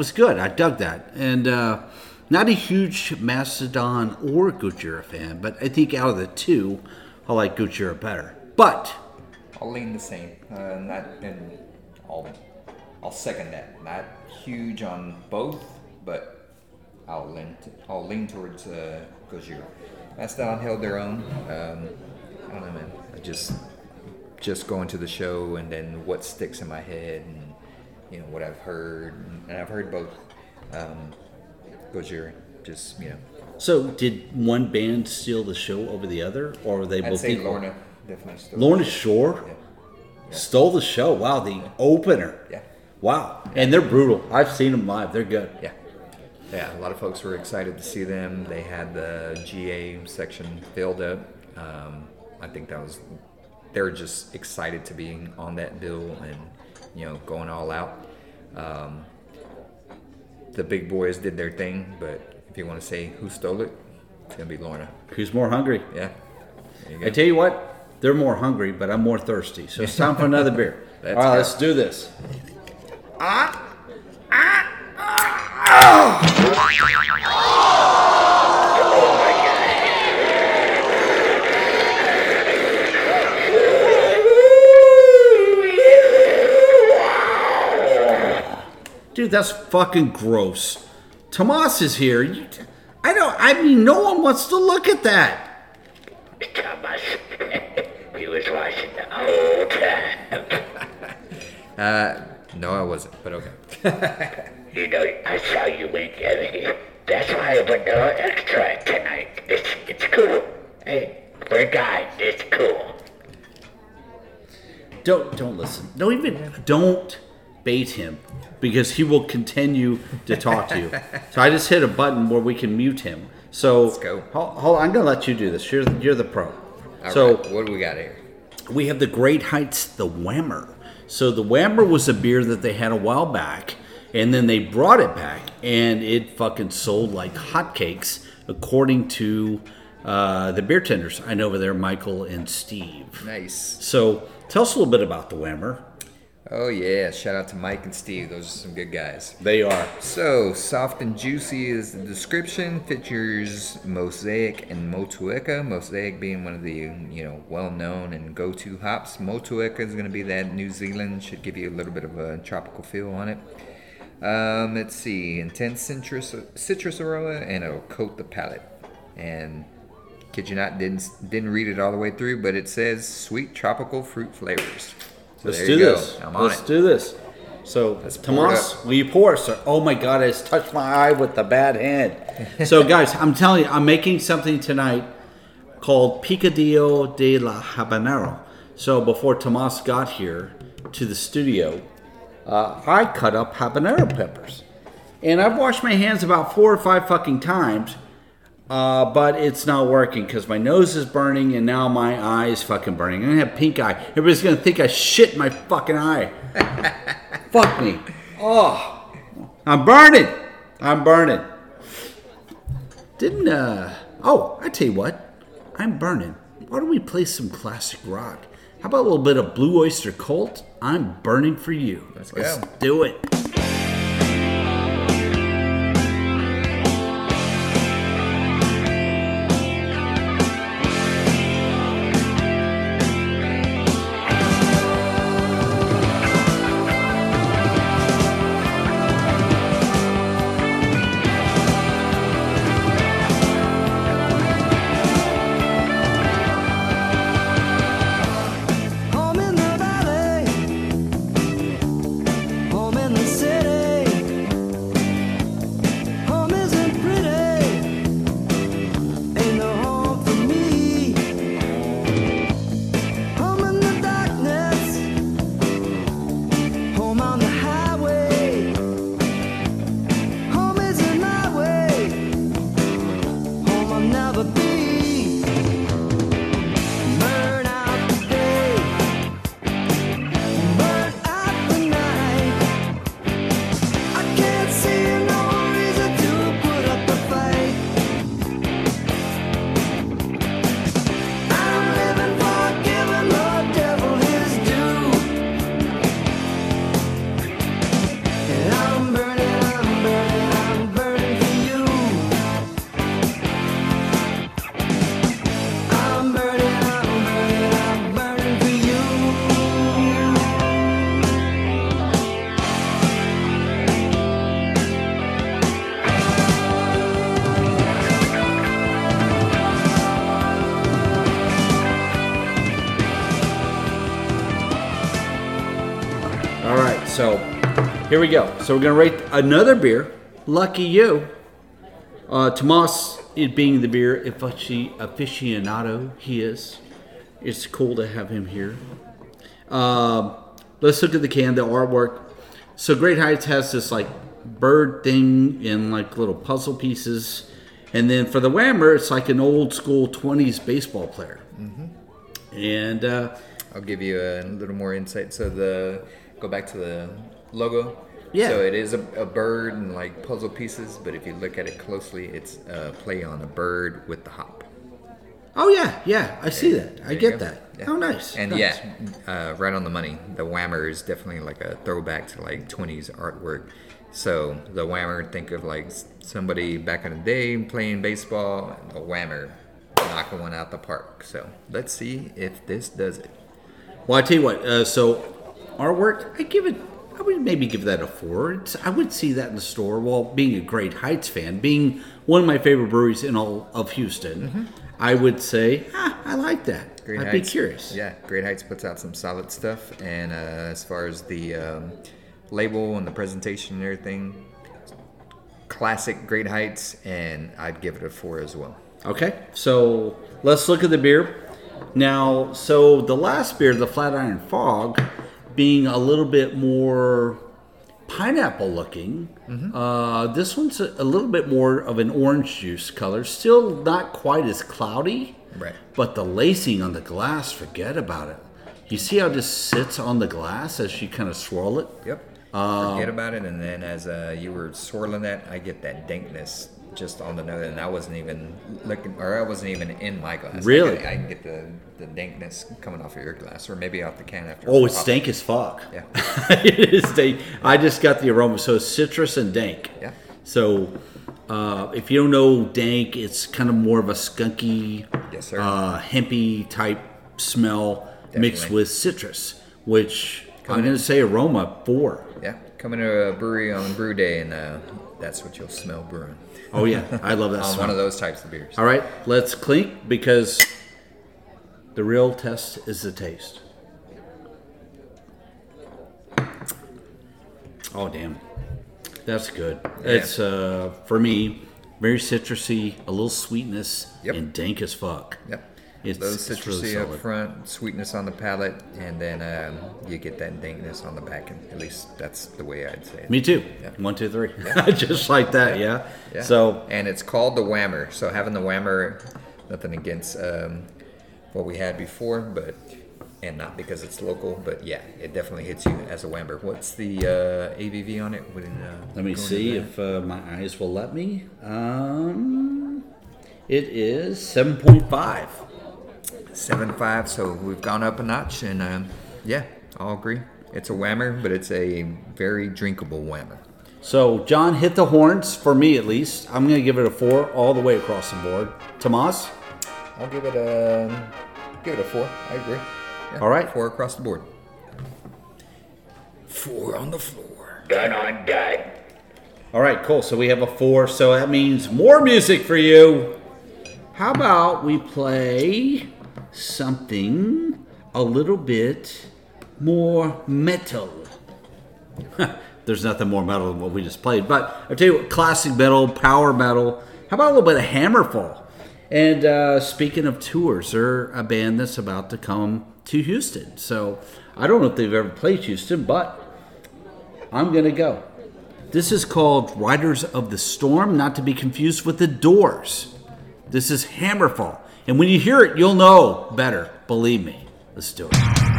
[SPEAKER 2] was good. I dug that. And uh, not a huge Mastodon or Gojira fan, but I think out of the two, I like Gojira better. But
[SPEAKER 4] I'll lean the same. Uh, not, and I'll, I'll second that. Not huge on both, but I'll lean, I'll lean towards uh, Gojira. Mastodon held their own. Um, I don't know, man. I just, just going to the show and then what sticks in my head and you know what I've heard, and I've heard both. Um, Gojira, just you know,
[SPEAKER 2] so did one band steal the show over the other, or were they
[SPEAKER 4] I'd
[SPEAKER 2] both
[SPEAKER 4] say
[SPEAKER 2] equal?
[SPEAKER 4] Lorna definitely still.
[SPEAKER 2] Lorna Shore
[SPEAKER 4] Yeah.
[SPEAKER 2] stole the show. Wow, the opener.
[SPEAKER 4] Yeah.
[SPEAKER 2] Wow, and they're brutal. I've seen them live. They're good.
[SPEAKER 4] Yeah. Yeah, a lot of folks were excited to see them. They had the GA section filled up. Um, I think that was, they were just excited to be on that bill and, you know, going all out. Um, the big boys did their thing, but if you want to say who stole it, it's going to be Lorna.
[SPEAKER 2] Who's more hungry?
[SPEAKER 4] Yeah. There you go.
[SPEAKER 2] I tell you what, they're more hungry, but I'm more thirsty. So it's time for another beer. <laughs>
[SPEAKER 4] Let's
[SPEAKER 2] All right, let's do this. Ah, ah, ah, Dude, that's fucking gross. Tomas is here. You, I don't. I mean, no one wants to look at that.
[SPEAKER 3] Thomas, <laughs> he was watching the whole time. <laughs>
[SPEAKER 4] Uh, no, I wasn't, but okay. <laughs>
[SPEAKER 3] You know, I saw you wink at. That's why I went to extra tonight. It's it's cool. Hey, we're guys. It's cool.
[SPEAKER 2] Don't don't listen. Don't even don't bait him because he will continue to talk to you. <laughs> so I just hit a button where we can mute him. So
[SPEAKER 4] Let's go.
[SPEAKER 2] Hold, hold on, I'm gonna let you do this. You're you're the pro.
[SPEAKER 4] All
[SPEAKER 2] so
[SPEAKER 4] right, what do we got here?
[SPEAKER 2] we have the Great Heights, the Whammer. So the Whammer was a beer that they had a while back, and then they brought it back, and it fucking sold like hotcakes, according to uh, the beer tenders I know over there, Michael and Steve.
[SPEAKER 4] Nice.
[SPEAKER 2] So tell us a little bit about the Whammer.
[SPEAKER 4] Oh yeah, shout out to Mike and Steve. Those are some good guys.
[SPEAKER 2] They are.
[SPEAKER 4] So, soft and juicy is the description. Features Mosaic and Motueka. Mosaic being one of the you know well-known and go-to hops. Motueka is going to be that New Zealand. Should give you a little bit of a tropical feel on it. Um, let's see, intense citrus citrus aroma, and it'll coat the palate. And kid you not, didn't didn't read it all the way through, but it says sweet tropical fruit flavors. So
[SPEAKER 2] Let's do
[SPEAKER 4] go.
[SPEAKER 2] this. Let's
[SPEAKER 4] it.
[SPEAKER 2] do this. So,
[SPEAKER 4] it
[SPEAKER 2] Tomas, will you pour, sir? Oh my God, it's touched my eye with the bad hand. so, <laughs> guys, I'm telling you, I'm making something tonight called Picadillo de la Habanero. So, before Tomas got here to the studio, uh, I cut up habanero peppers. And I've washed my hands about four or five fucking times, uh, but it's not working because my nose is burning and now my eye is fucking burning. I'm gonna have pink eye. Everybody's gonna think I shit my fucking eye. <laughs> Fuck me. Oh, I'm burning. I'm burning. Didn't, uh, oh, I tell you what, I'm burning. Why don't we play some classic rock? How about a little bit of Blue Oyster Cult? I'm burning for you.
[SPEAKER 4] Let's
[SPEAKER 2] Let's
[SPEAKER 4] go.
[SPEAKER 2] do it. Here we go. So we're gonna rate another beer. Lucky you. Uh, Tomas, it being the beer aficionado he is, it's cool to have him here. Um, let's look at the can, the artwork. So Great Heights has this like bird thing in like little puzzle pieces, and then for the Whammer, it's like an old school '20s baseball player. And uh,
[SPEAKER 4] I'll give you a little more insight. So the go back to the logo.
[SPEAKER 2] Yeah.
[SPEAKER 4] So it is a, a bird and like puzzle pieces, but if you look at it closely, it's a play on a bird with the hop.
[SPEAKER 2] oh yeah, yeah, I see that. I get
[SPEAKER 4] go.
[SPEAKER 2] that.
[SPEAKER 4] Yeah.
[SPEAKER 2] Oh, nice.
[SPEAKER 4] And
[SPEAKER 2] nice.
[SPEAKER 4] yeah, uh, right on the money. The Whammer is definitely like a throwback to like 20s artwork. So the Whammer, think of like somebody back in the day playing baseball, the Whammer knocking one out the park. So let's see if this does it.
[SPEAKER 2] Well, I tell you what. Uh, so artwork, I give it. I would maybe give that a four. It's, I would see that in the store. Well, being a great Heights fan, being one of my favorite breweries in all of Houston, I would say ah, I like that.
[SPEAKER 4] Great
[SPEAKER 2] I'd
[SPEAKER 4] Heights.
[SPEAKER 2] be curious.
[SPEAKER 4] Yeah, Great Heights puts out some solid stuff, and uh, as far as the um, label and the presentation and everything, classic Great Heights, and I'd give it a four as well.
[SPEAKER 2] Okay, so let's look at the beer. Now, so the last beer, the Flatiron Fog, being a little bit more pineapple looking, uh, this one's a, a little bit more of an orange juice color. Still not quite as cloudy,
[SPEAKER 4] Right.
[SPEAKER 2] but the lacing on the glass, forget about it. You see how it just sits on the glass as you kind of swirl it?
[SPEAKER 4] Yep.
[SPEAKER 2] Um,
[SPEAKER 4] Forget about it, and then as uh, you were swirling that, I get that dankness just on the nose, and I wasn't even looking, or I wasn't even in my glass.
[SPEAKER 2] Really?
[SPEAKER 4] can, I can get the, the dankness coming off of your glass, or maybe off the can after.
[SPEAKER 2] Oh, it's dank as fuck.
[SPEAKER 4] Yeah. <laughs>
[SPEAKER 2] it is dank. I just got the aroma. So it's citrus and dank.
[SPEAKER 4] Yeah.
[SPEAKER 2] So uh, if you don't know dank, it's kind of more of a skunky,
[SPEAKER 4] Yes, sir.
[SPEAKER 2] uh, hempy type smell mixed with citrus, which I'm going to say aroma four.
[SPEAKER 4] Yeah, coming to a brewery on brew day, and uh, that's what you'll smell brewing.
[SPEAKER 2] Oh yeah, I love that <laughs>
[SPEAKER 4] one of those types of beers.
[SPEAKER 2] All right, let's clink because the real test is the taste. Oh damn, that's good. It's uh for me very citrusy, a little sweetness,
[SPEAKER 4] Yep.
[SPEAKER 2] and dank as fuck.
[SPEAKER 4] Yep.
[SPEAKER 2] It's,
[SPEAKER 4] Those
[SPEAKER 2] it's
[SPEAKER 4] citrusy
[SPEAKER 2] really
[SPEAKER 4] up
[SPEAKER 2] solid.
[SPEAKER 4] front, sweetness on the palate, and then um, you get that dankness on the back end. At least that's the way I'd say it.
[SPEAKER 2] Me too.
[SPEAKER 4] Yeah.
[SPEAKER 2] One, two, three. <laughs> Just like that, yeah.
[SPEAKER 4] Yeah.
[SPEAKER 2] So
[SPEAKER 4] and it's called the Whammer. So having the Whammer, nothing against um, what we had before, but and not because it's local, but yeah, it definitely hits you as a Whammer. What's the uh, ABV on it? It, uh,
[SPEAKER 2] Let me see if uh, my eyes will let me. Um, it is 7.5.
[SPEAKER 4] seven five. So we've gone up a notch, and um, yeah, I'll agree. It's a Whammer, but it's a very drinkable Whammer.
[SPEAKER 2] So, John hit the horns, for me at least. I'm going to give it a four all the way across the board. Tomas?
[SPEAKER 4] I'll give it a give it a four. I agree. Yeah,
[SPEAKER 2] All right.
[SPEAKER 4] four across the board. Four on the floor.
[SPEAKER 3] Done on done.
[SPEAKER 2] All right, cool. So we have a four. So that means more music for you. How about we play something a little bit more metal? <laughs> There's nothing more metal than what we just played. But I'll tell you what, classic metal, power metal. How about a little bit of Hammerfall? And uh, speaking of tours, they're a band that's about to come to Houston. So I don't know if they've ever played Houston, but I'm going to go. This is called Riders of the Storm, not to be confused with the Doors. This is Hammerfall. And when you hear it, you'll know better. Believe me. Let's do it.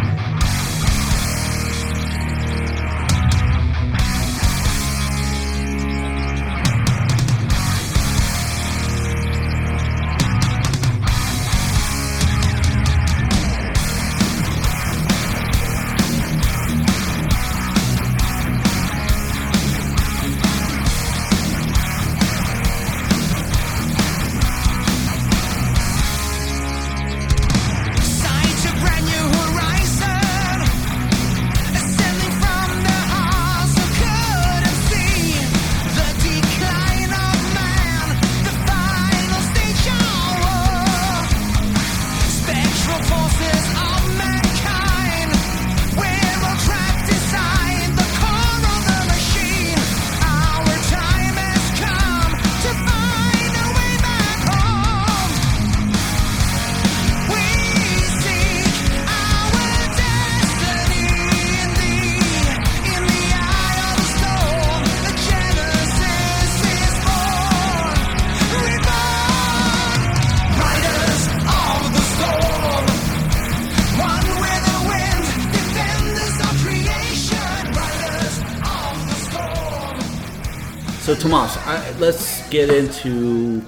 [SPEAKER 2] Get into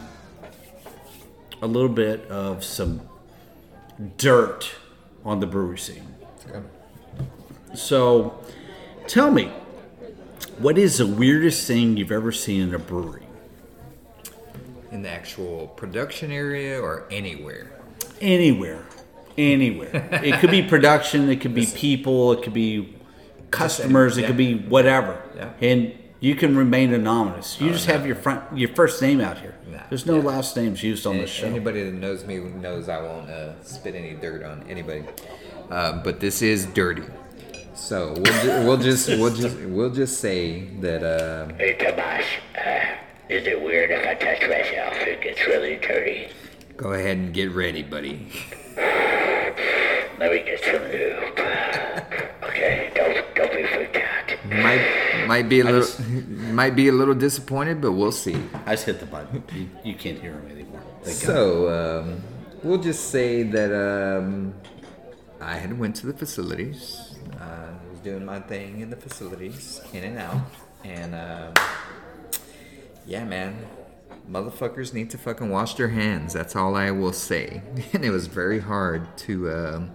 [SPEAKER 2] a little bit of some dirt on the brewery scene. So, tell me, what is the weirdest thing you've ever seen in a brewery?
[SPEAKER 4] In the actual production area or anywhere?
[SPEAKER 2] Anywhere. Anywhere. <laughs> it could be production, it could be people, it could be customers, it could be whatever.
[SPEAKER 4] Yeah.
[SPEAKER 2] And you can remain anonymous. You just
[SPEAKER 4] no.
[SPEAKER 2] have your front your first name out here.
[SPEAKER 4] Nah.
[SPEAKER 2] There's no
[SPEAKER 4] Yeah.
[SPEAKER 2] last names used on
[SPEAKER 4] A-
[SPEAKER 2] the show.
[SPEAKER 4] Anybody that knows me knows I won't uh, spit any dirt on anybody. Uh, but this is dirty. So we'll, ju- we'll just we'll just we'll just say that uh,
[SPEAKER 3] Hey, Tomas, uh, Is it weird if I touch myself? It gets really dirty.
[SPEAKER 4] Go ahead and get ready, buddy.
[SPEAKER 3] Let me get some lube. Okay, don't don't be freaked out.
[SPEAKER 4] Might might be a little
[SPEAKER 2] just- <laughs>
[SPEAKER 4] might be a little disappointed, but we'll see.
[SPEAKER 2] I just hit the button. You, you can't hear him anymore.
[SPEAKER 4] So um, we'll just say that um, I had went to the facilities. Uh, was doing my thing in the facilities, in and out, and um, yeah, man, motherfuckers need to fucking wash their hands. That's all I will say. <laughs> And it was very hard to um,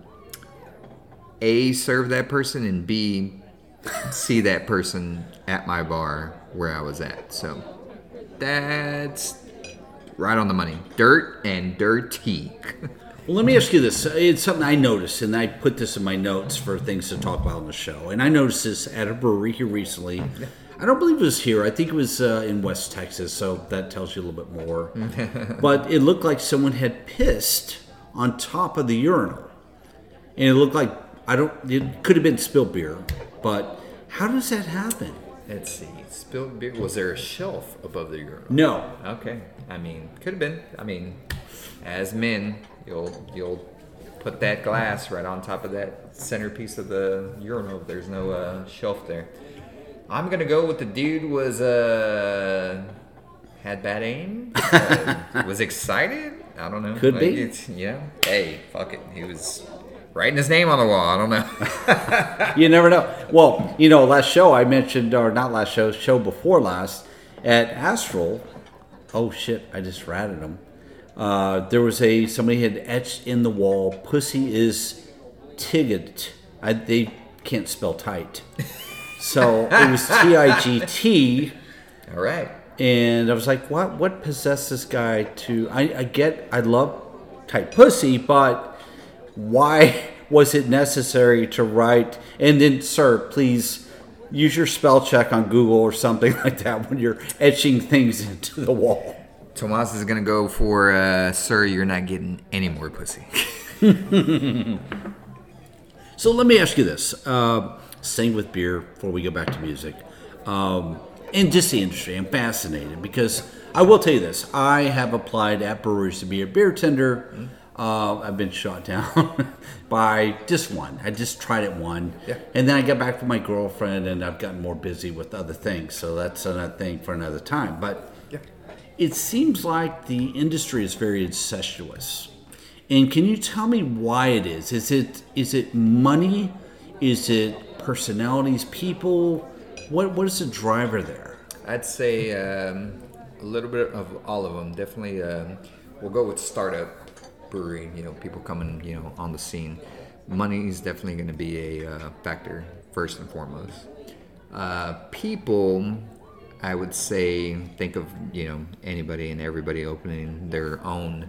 [SPEAKER 4] a serve that person and b see that person at my bar where I was at. So that's right on the money. Dirt and dirty.
[SPEAKER 2] Well, let me ask you this. It's something I noticed, and I put this in my notes for things to talk about on the show. And I noticed this at a brewery here recently. I don't believe it was here. I think it was uh, in West Texas, so that tells you a little bit more. <laughs> but it looked like someone had pissed on top of the urinal. And it looked like, I don't, it could have been spilled beer, but how does that happen?
[SPEAKER 4] Let's see. Spilled beer. Was there a shelf above the urinal?
[SPEAKER 2] No.
[SPEAKER 4] Okay. I mean, could have been. I mean, as men, you'll you'll put that glass right on top of that centerpiece of the urinal. There's no uh, shelf there. I'm gonna go with the dude was uh had bad aim. uh, <laughs> was excited. I don't know.
[SPEAKER 2] Could
[SPEAKER 4] Like,
[SPEAKER 2] be.
[SPEAKER 4] It's, yeah. Hey, fuck it. He was writing his name on the wall. I don't know. <laughs>
[SPEAKER 2] You never know. Well, you know, last show I mentioned, or not last show, show before last, at Astral. Oh shit! I just ratted him. Uh, there was a somebody had etched in the wall. Pussy is tigit. I, they can't spell tight, so it was <laughs> T I G T.
[SPEAKER 4] All right.
[SPEAKER 2] And I was like, what? What possessed this guy to? I, I get, I love tight pussy, but why was it necessary to write? And then, sir, please use your spell check on Google or something <laughs> like that when you're etching things <laughs> into the wall.
[SPEAKER 4] Tomas is gonna go for, uh, sir, you're not getting any more pussy. <laughs>
[SPEAKER 2] So let me ask you this: uh, same with beer. Before we go back to music, um, and just the industry, I'm fascinated because I will tell you this: I have applied at breweries to be a beer tender. Uh, I've been shot down <laughs> by just one. I just tried it one,
[SPEAKER 4] Yeah.
[SPEAKER 2] and then I got back with my girlfriend, and I've gotten more busy with other things. So that's another thing for another time. But it seems like the industry is very incestuous. And can you tell me why it is? Is it is it money? Is it personalities, people? What what is the driver there?
[SPEAKER 4] I'd say um, a little bit of all of them. Definitely, um, we'll go with startup brewery. You know, people coming, you know, on the scene. Money is definitely going to be a uh, factor first and foremost. Uh, people, I would say, think of you know anybody and everybody opening their own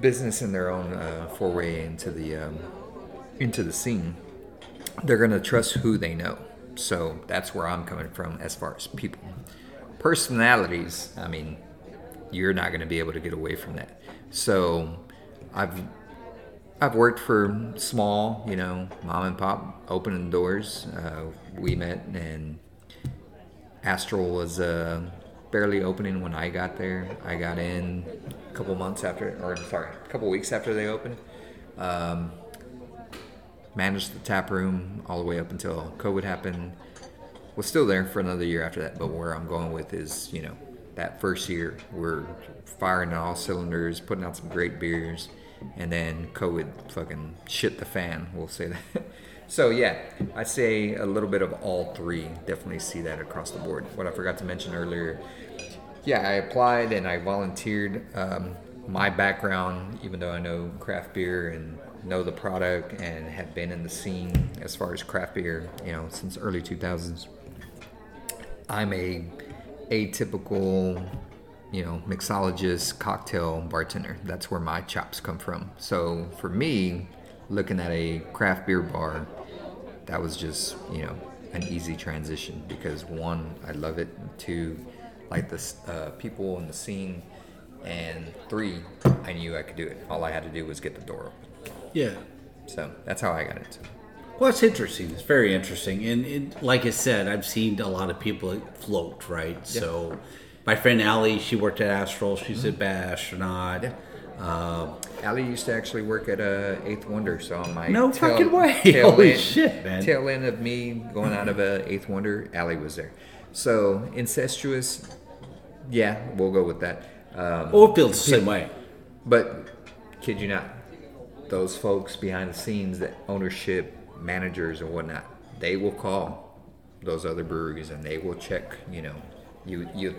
[SPEAKER 4] business and their own uh, foray into the um, into the scene they're going to trust who they know. So that's where I'm coming from as far as people. Personalities, I mean, you're not going to be able to get away from that. So I've I've worked for small, you know, mom and pop opening doors. Uh, we met and Astral was uh, barely opening when I got there. I got in a couple months after, or sorry, a couple weeks after they opened. Um, managed the tap room all the way up until COVID happened. Was still there for another year after that, but where I'm going with is, you know, that first year we're firing all cylinders, putting out some great beers, and then COVID fucking shit the fan. We'll say that. <laughs> so yeah, I say a little bit of all three. Definitely see that across the board. What I forgot to mention earlier, yeah, I applied and I volunteered. Um, my background, even though I know craft beer and know the product and have been in the scene as far as craft beer, you know, since early 2000s, I'm a atypical, you know, mixologist, cocktail bartender. That's where my chops come from. So for me, looking at a craft beer bar, that was just, you know, an easy transition because one, I love it. Two, like the uh, people in the scene, and three, I knew I could do it. All I had to do was get the door open.
[SPEAKER 2] Yeah.
[SPEAKER 4] So that's how I got into it.
[SPEAKER 2] Well, it's interesting. It's very interesting, and it, like I said, I've seen a lot of people float, right? So, my friend Allie, she worked at Astral. She's a bad astronaut. Uh,
[SPEAKER 4] Allie used to actually work at uh, Eighth Wonder, so on my
[SPEAKER 2] No
[SPEAKER 4] tail,
[SPEAKER 2] fucking way.
[SPEAKER 4] Tail
[SPEAKER 2] Holy
[SPEAKER 4] end,
[SPEAKER 2] shit, man.
[SPEAKER 4] Tail end of me going out of uh, Eighth Wonder, Allie was there. So incestuous, yeah, we'll go with that. Um,
[SPEAKER 2] oh, feels the same way.
[SPEAKER 4] But kid you not, those folks behind the scenes, that ownership, managers and whatnot, they will call those other breweries and they will check. You know, you you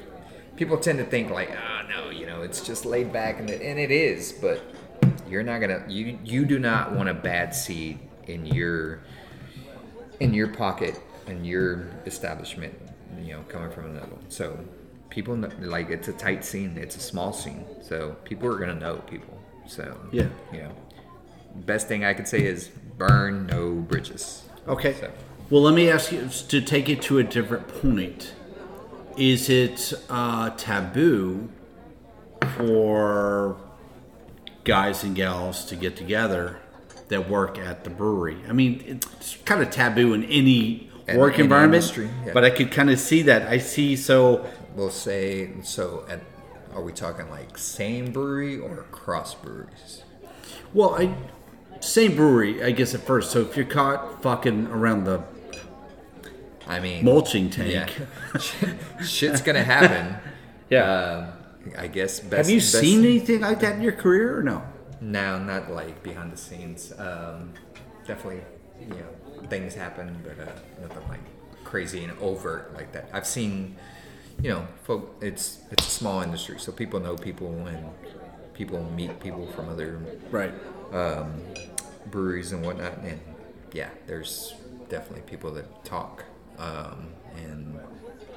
[SPEAKER 4] people tend to think like, ah, no, you know, it's just laid back and it, and it is, but you're not gonna you you do not want a bad seed in your in your pocket in your establishment. You know, coming from another one. So people know, like it's a tight scene. It's a small scene. So people are gonna know people. So
[SPEAKER 2] Yeah.
[SPEAKER 4] you know, best thing I could say is burn no bridges.
[SPEAKER 2] Okay.
[SPEAKER 4] So-
[SPEAKER 2] Well, let me ask you to take it to a different point. Is it uh, taboo for guys and gals to get together that work at the brewery? I mean, it's kind of taboo in any work
[SPEAKER 4] any
[SPEAKER 2] environment,
[SPEAKER 4] industry, yeah.
[SPEAKER 2] but I could kind of see that. I see so.
[SPEAKER 4] We'll say so. At are we talking like same brewery or cross breweries?
[SPEAKER 2] Well, I same brewery, I guess at first. So if you're caught fucking around the
[SPEAKER 4] I mean,
[SPEAKER 2] mulching
[SPEAKER 4] yeah,
[SPEAKER 2] tank, <laughs>
[SPEAKER 4] shit's gonna happen. <laughs>
[SPEAKER 2] Yeah.
[SPEAKER 4] Uh, I guess. Best,
[SPEAKER 2] have you
[SPEAKER 4] best-
[SPEAKER 2] seen anything like that in your career or no?
[SPEAKER 4] No, not like behind the scenes. Um, definitely, you know, things happen, but uh, nothing like crazy and overt like that. I've seen, you know, folk. It's it's a small industry, so people know people and people meet people from other
[SPEAKER 2] Right.
[SPEAKER 4] Breweries and whatnot. And yeah, there's definitely people that talk um, and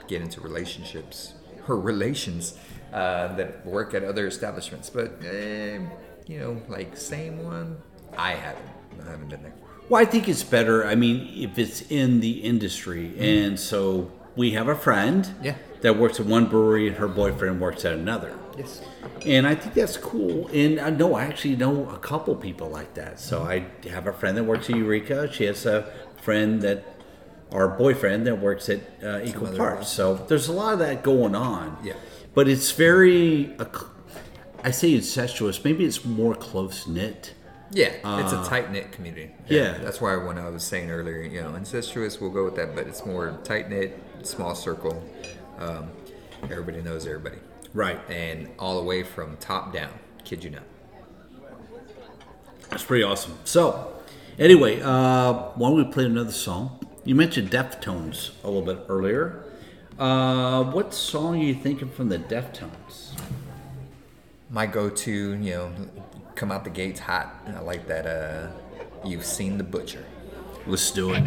[SPEAKER 4] get into relationships or relations uh, that work at other establishments. But eh, you know, like same one, I haven't. I haven't been there.
[SPEAKER 2] Well, I think it's better. I mean, if it's in the industry, and so we have a friend
[SPEAKER 4] Yeah.
[SPEAKER 2] that works at one brewery, and her boyfriend works at another.
[SPEAKER 4] Yes.
[SPEAKER 2] And I think that's cool. And I know I actually know a couple people like that. So I have a friend that works at Eureka. She has a friend that, our boyfriend that works at uh, Equal Parts. So there's a lot of that going on.
[SPEAKER 4] Yeah.
[SPEAKER 2] But it's very, uh, I say incestuous. Maybe it's more close knit.
[SPEAKER 4] Yeah, it's a tight knit community.
[SPEAKER 2] Uh, yeah.
[SPEAKER 4] that's why when I was saying earlier, you know, incestuous, we'll go with that, but it's more tight knit, small circle. Um, everybody knows everybody,
[SPEAKER 2] Right.
[SPEAKER 4] and all the way from top down. Kid you not.
[SPEAKER 2] That's pretty awesome. So, anyway, uh, why don't we play another song? You mentioned Deftones a little bit earlier. Uh, what song are you thinking from the Deftones?
[SPEAKER 4] My go-to, you know, come out the gates hot. I like that. Uh, you've seen the butcher.
[SPEAKER 2] Let's do it.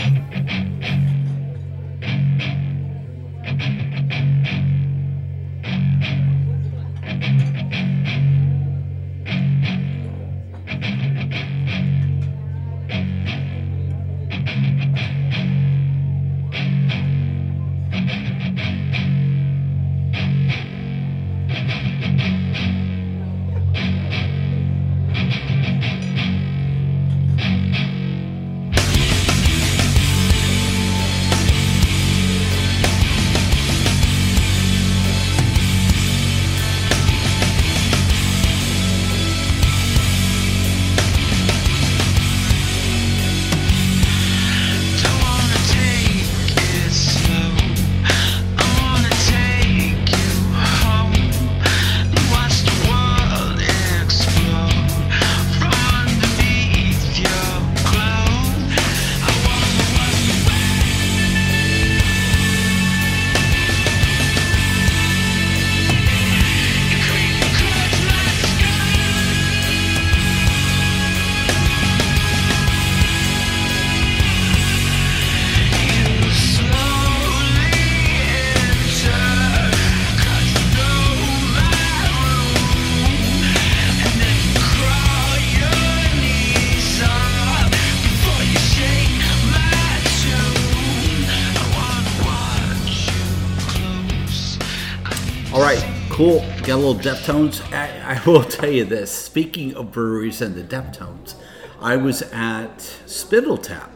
[SPEAKER 2] Cool. Got a little Deftones. I, I will <laughs> tell you this. Speaking of breweries and the Deftones, I was at Spindletap,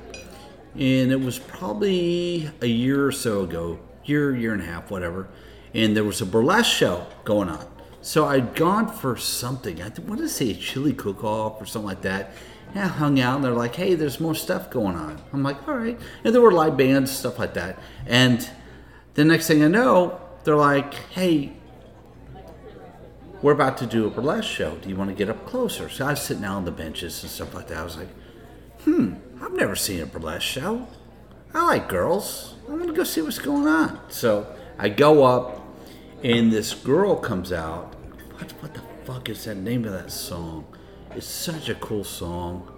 [SPEAKER 2] and it was probably a year or so ago, year, year and a half, whatever. and there was a burlesque show going on. So I'd gone for something. I want to say a chili cook-off or something like that. And I hung out, and they're like, "Hey, there's more stuff going on." I'm like, "All right." And there were live bands, stuff like that. And the next thing I know, they're like, "Hey, we're about to do a burlesque show. Do you want to get up closer?" So I was sitting out on the benches and stuff like that. I was like, "Hmm, I've never seen a burlesque show. I like girls. I want to go see what's going on." So I go up, and this girl comes out. What, what the fuck is that name of that song? It's such a cool song.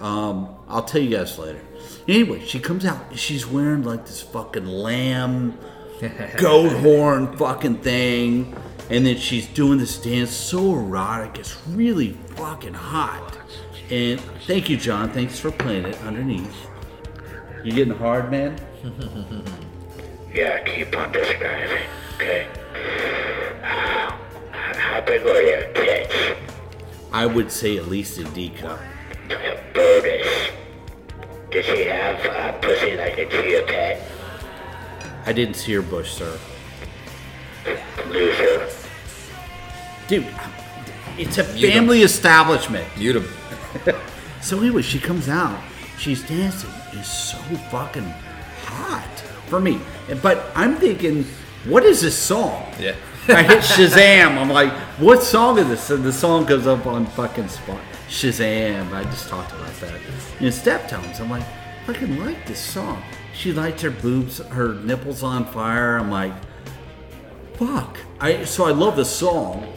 [SPEAKER 2] Um, I'll tell you guys later. Anyway, she comes out. and She's wearing like this fucking lamb, <laughs> goat horn fucking thing, and then she's doing this dance so erotic. It's really fucking hot. And thank you, John. Thanks for playing it underneath. You getting hard, man? <laughs>
[SPEAKER 3] Yeah, keep on describing, okay? How, <sighs> how big were your tits?
[SPEAKER 2] I would say at least a D cup.
[SPEAKER 3] Brutus. Did she have uh, pussy like a chia pet?
[SPEAKER 2] I didn't see her bush, sir.
[SPEAKER 3] Loser.
[SPEAKER 2] Dude, it's a family establishment.
[SPEAKER 4] Beautiful. <laughs>
[SPEAKER 2] So anyway, she comes out. She's dancing. It's so fucking hot for me. But I'm thinking, what is this song?
[SPEAKER 4] Yeah.
[SPEAKER 2] I hit <laughs> Shazam. I'm like, what song is this? And the song goes up on fucking spot. Shazam. I just talked about that. In step tones, I'm like, fucking like this song. She lights her boobs, her nipples on fire. I'm like, fuck. I so I love the song,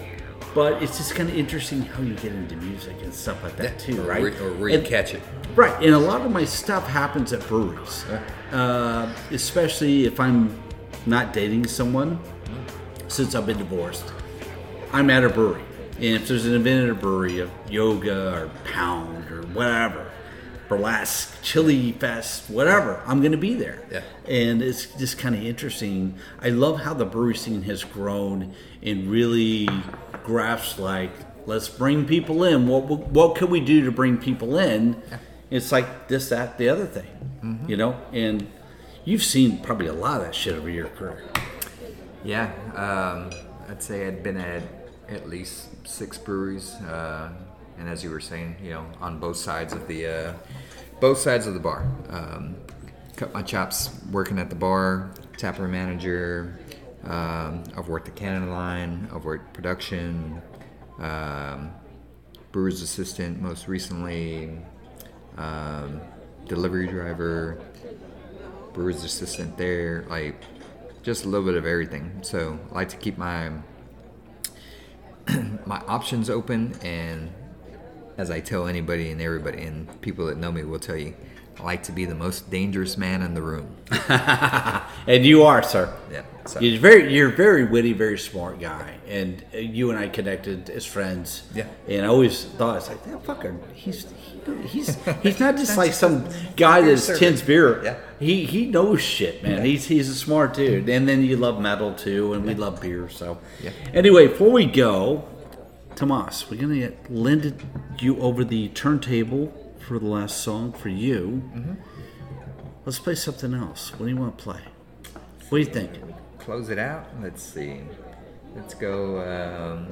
[SPEAKER 2] but it's just kind of interesting how you get into music and stuff like that too,
[SPEAKER 4] Or
[SPEAKER 2] right?
[SPEAKER 4] or where you
[SPEAKER 2] And-
[SPEAKER 4] catch it.
[SPEAKER 2] Right, and a lot of my stuff happens at breweries, uh, especially if I'm not dating someone. Since I've been divorced, I'm at a brewery, and if there's an event at a brewery of yoga or pound or whatever, burlesque, chili fest, whatever, I'm going to be there.
[SPEAKER 4] Yeah.
[SPEAKER 2] and it's just kind of interesting. I love how the brewery scene has grown and really graphs like let's bring people in. What what can we do to bring people in? It's like this, that, the other thing, you know. And you've seen probably a lot of that shit over your career.
[SPEAKER 4] Yeah, um, I'd say I'd been at at least six breweries, uh, and as you were saying, you know, on both sides of the uh, both sides of the bar. Um, cut my chops working at the bar, taproom manager. Um, I've worked the canning line. I've worked production, um, brewer's assistant, most recently, um, delivery driver, brewer's assistant there, like just a little bit of everything. So I like to keep my <clears throat> my options open and as I tell anybody and everybody and people that know me will tell you, I like to be the most dangerous man in the room. <laughs>
[SPEAKER 2] And you are, sir.
[SPEAKER 4] Yeah. So
[SPEAKER 2] You're very, you're very witty, very smart guy, and you and I connected as friends.
[SPEAKER 4] Yeah.
[SPEAKER 2] And I always thought it's like that fucker. He's he, he's <laughs> he's not just like some guy that tins beer.
[SPEAKER 4] Yeah.
[SPEAKER 2] He he knows shit, man. He's he's a smart dude. And then you love metal too, and we love beer. So.
[SPEAKER 4] Yeah.
[SPEAKER 2] Anyway, before we go, Tomas, we're gonna get lend you over the turntable for the last song for you.
[SPEAKER 4] Mm-hmm.
[SPEAKER 2] Let's play something else. What do you want to play? What do you think?
[SPEAKER 4] close it out. Let's see. Let's go. Um,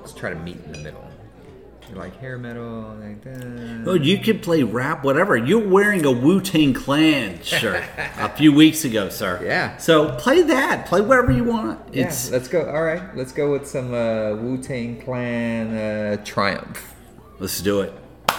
[SPEAKER 4] let's try to meet in the middle. You like hair metal, like that.
[SPEAKER 2] Oh, you can play rap, whatever. You're wearing a Wu Tang Clan shirt a few weeks ago, sir. <laughs>
[SPEAKER 4] Yeah.
[SPEAKER 2] So play that. Play whatever you want.
[SPEAKER 4] Yeah,
[SPEAKER 2] It's
[SPEAKER 4] let's go. All right, let's go with some uh, Wu Tang Clan uh, Triumph.
[SPEAKER 2] let's do it.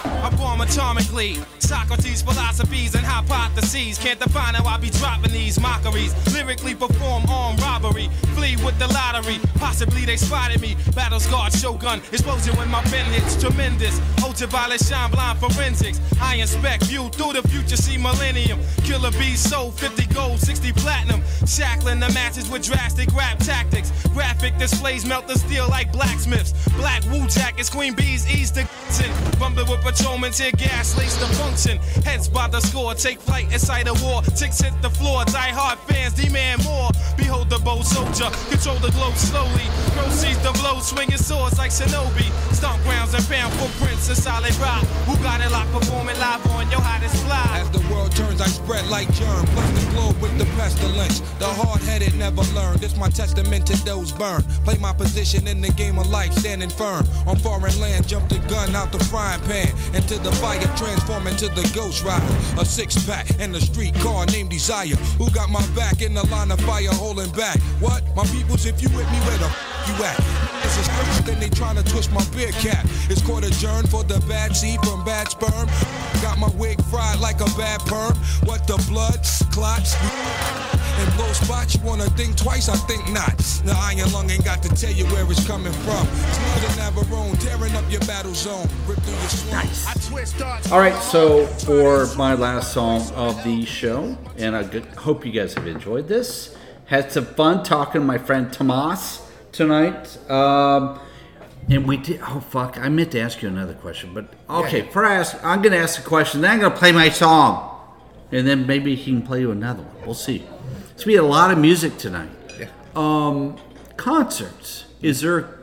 [SPEAKER 6] I form atomically. Socrates' philosophies and hypotheses can't define how I be dropping these mockeries. Lyrically perform armed robbery, flee with the lottery. Possibly they spotted me. Battle scarred shogun, explosion when my pen hits tremendous. Ultraviolet shine blind forensics. I inspect view through the future, see millennium. Killer bees sold 50 gold, 60 platinum. Shackling the matches with drastic rap tactics. Graphic displays melt the steel like blacksmiths. Black Wu jackets, queen bees ease the <laughs> Rumble with patrolmen tear gas, lace the function. Heads by the score, take flight inside a war. Ticks hit the floor, die hard fans demand more. Behold the bold soldier, control the globe slowly. Proceeds the blow, swinging swords like shinobi. Stomp grounds and found footprints in solid rock. Who got it locked, performing live on your hottest fly?
[SPEAKER 7] As the world turns, I spread like germ. Plus the globe with the pestilence. The hard-headed never learn. This my testament to those burned. Play my position in the game of life, standing firm. On foreign land, jump the gun out the frying pan. Into the fire, transform into the ghost rider. A six-pack and a street car named Desire. Who got my back in the line of fire, holding back? What? My peoples, if you with me, where the you at? It's a script, then they tryna twist my beer cap. It's court adjourned for the bad seed from bad sperm. Got my wig fried like a bad perm. What the blood clots? And blow spots, you wanna think twice, I think not. The iron lung ain't got to tell you where it's coming from. It's Navarone, tearing up your battle zone. Rip through your swamp. I.
[SPEAKER 2] All right, so for my last song of the show, and I hope you guys have enjoyed this. Had some fun talking to my friend Tomas tonight. Um, and we did. Oh fuck! I meant to ask you another question, but okay. For ask, I'm gonna ask a question. Then I'm gonna play my song, and then maybe he can play you another one. We'll see. It's be a lot of music tonight.
[SPEAKER 4] Yeah.
[SPEAKER 2] Um, concerts. Is there?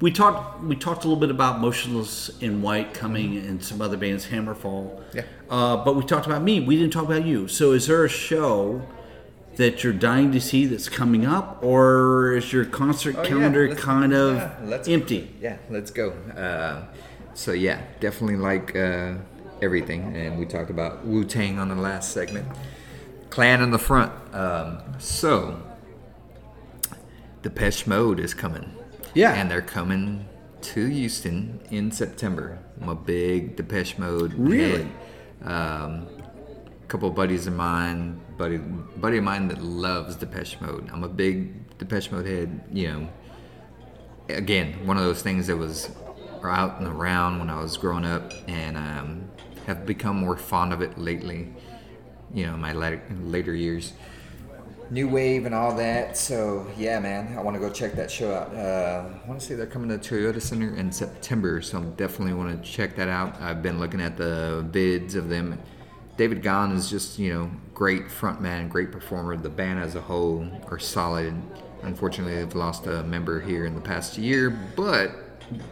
[SPEAKER 2] We talked. We talked a little bit about Motionless in White coming and some other bands, Hammerfall.
[SPEAKER 4] Yeah.
[SPEAKER 2] Uh, but we talked about me. We didn't talk about you. So is there a show that you're dying to see that's coming up, or is your concert
[SPEAKER 4] Oh,
[SPEAKER 2] calendar
[SPEAKER 4] let's-
[SPEAKER 2] kind of
[SPEAKER 4] yeah, let's-
[SPEAKER 2] empty?
[SPEAKER 4] Yeah, let's go. Uh, so yeah, definitely like uh, everything, and we talked about Wu Tang on the last segment. Clan in the front. Um, so Depeche Mode is coming.
[SPEAKER 2] Yeah.
[SPEAKER 4] and they're coming to Houston in September. I'm a big Depeche Mode.
[SPEAKER 2] Really?
[SPEAKER 4] Um, couple buddies of mine, buddy buddy of mine that loves Depeche Mode. I'm a big Depeche Mode head. You know, again, one of those things that was out and around when I was growing up, and um, have become more fond of it lately. You know, my later, later years. New wave and all that. So yeah, man, I want to go check that show out. Uh, I want to say they're coming to Toyota Center in September, so I'm definitely want to check that out. I've been looking at the vids of them. David Gahan is just you know great frontman, great performer. The band as a whole are solid. Unfortunately, they've lost a member here in the past year, but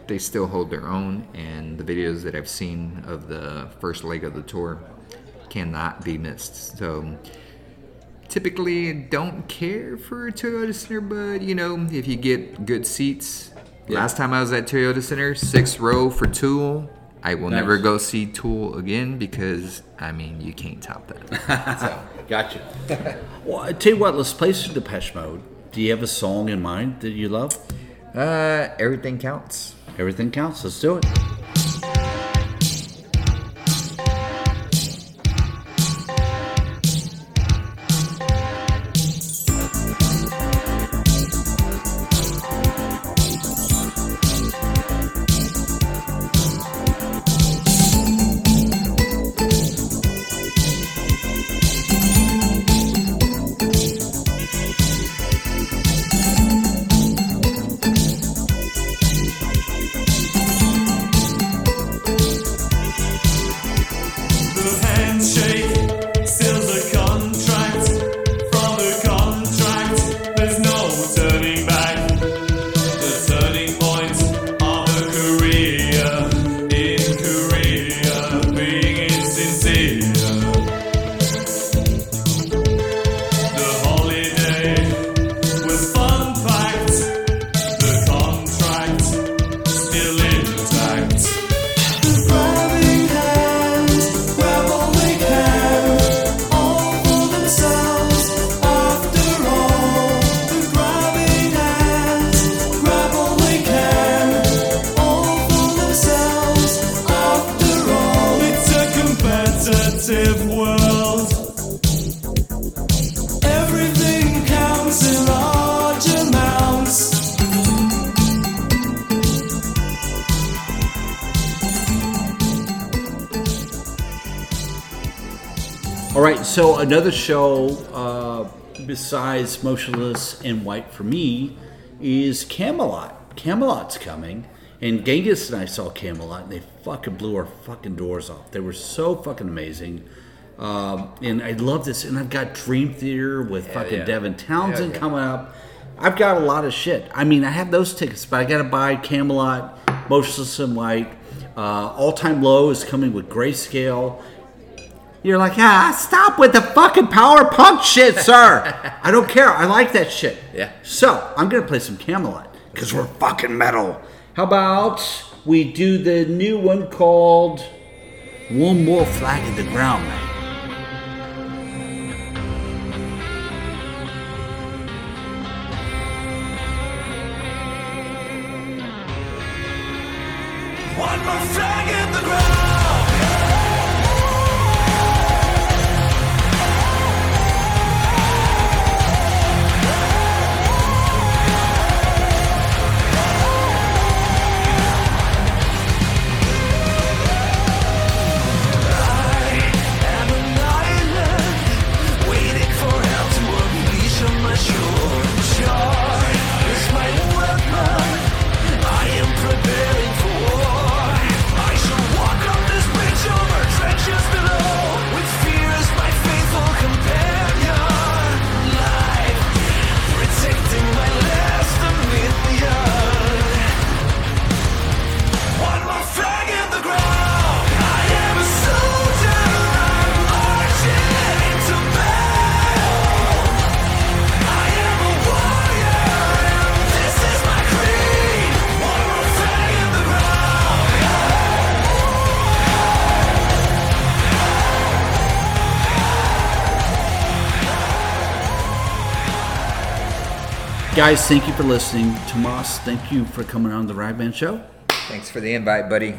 [SPEAKER 4] they still hold their own. And the videos that I've seen of the first leg of the tour cannot be missed. So typically don't care for Toyota Center, but you know, if you get good seats. Last time I was at Toyota Center, sixth row for Tool. I will
[SPEAKER 2] Nice.
[SPEAKER 4] never go see Tool again because I mean you can't top that. <laughs> so
[SPEAKER 2] Gotcha. <laughs> well, I tell you what. Let's play some Depeche Mode. Do you have a song in mind that you love?
[SPEAKER 4] uh, everything counts.
[SPEAKER 2] Everything counts. Let's do it. Another show uh, besides Motionless in White for me is Kamelot. Kamelot's coming, And Genghis and I saw Kamelot, and they fucking blew our fucking doors off. They were so fucking amazing. Um, and I love this. And I've got Dream Theater with fucking
[SPEAKER 4] yeah.
[SPEAKER 2] Devin Townsend
[SPEAKER 4] yeah.
[SPEAKER 2] coming up. I've got a lot of shit. I mean, I have those tickets, but I got to buy Kamelot, Motionless in White. Uh, All Time Low is coming with Grayscale. You're like, ah, stop with the fucking power punk shit, sir. <laughs> I don't care. I like that shit.
[SPEAKER 4] Yeah.
[SPEAKER 2] So I'm gonna play some Kamelot because we're fucking metal. How about we do the new one called "One More Flag in the Ground"? Man. Guys, thank you for listening. Tomas, thank you for coming on the Ragman Show.
[SPEAKER 4] Thanks for the invite, buddy.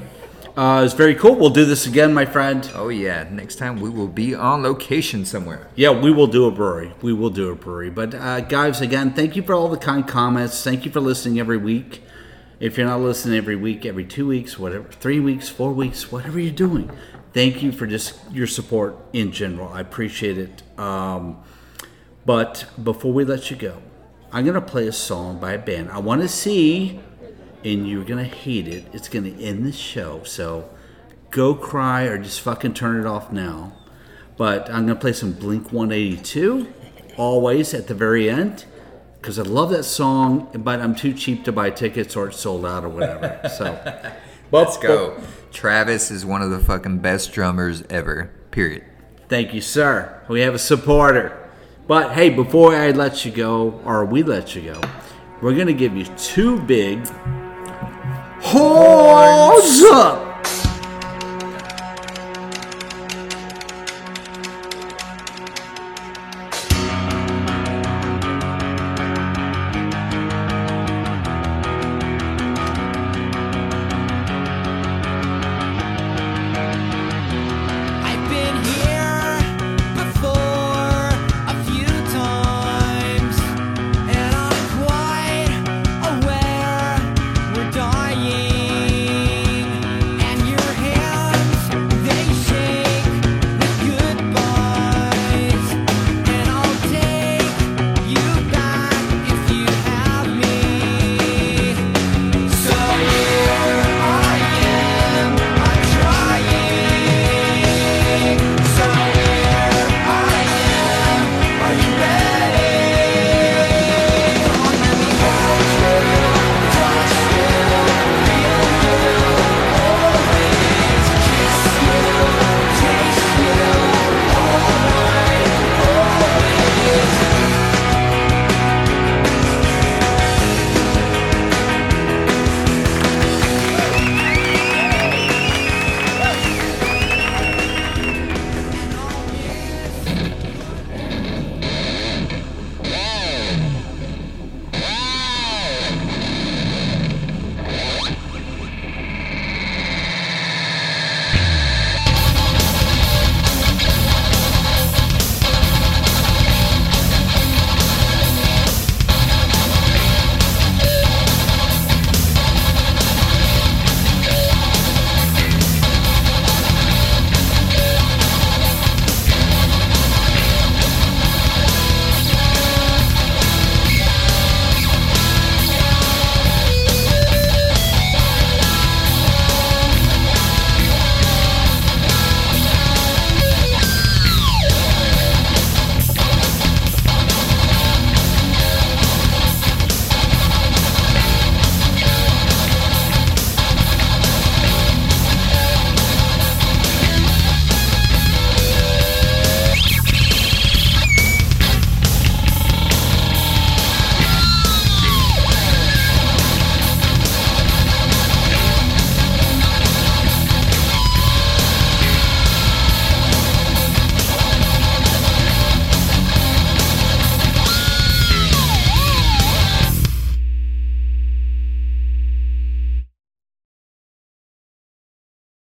[SPEAKER 2] Uh, it's very cool. We'll do this again, my friend.
[SPEAKER 4] Oh yeah, next time we will be on location somewhere.
[SPEAKER 2] Yeah, we will do a brewery. We will do a brewery. But uh, guys, again, thank you for all the kind comments. Thank you for listening every week. If you're not listening every week, every two weeks, whatever, three weeks, four weeks, whatever you're doing, thank you for just your support in general. I appreciate it. Um, but before we let you go, I'm gonna play a song by a band. I want to see, and you're gonna hate it. It's gonna end the show. So go cry or just fucking turn it off now. But I'm gonna play some Blink 182, always at the very end, because I love that song. But I'm too cheap to buy tickets or it's sold out or whatever. <laughs> So
[SPEAKER 4] Let's go. Travis is one of the fucking best drummers ever. Period.
[SPEAKER 2] Thank you, sir. We have a supporter. But hey, before I let you go, or we let you go, we're gonna give you two big horns up.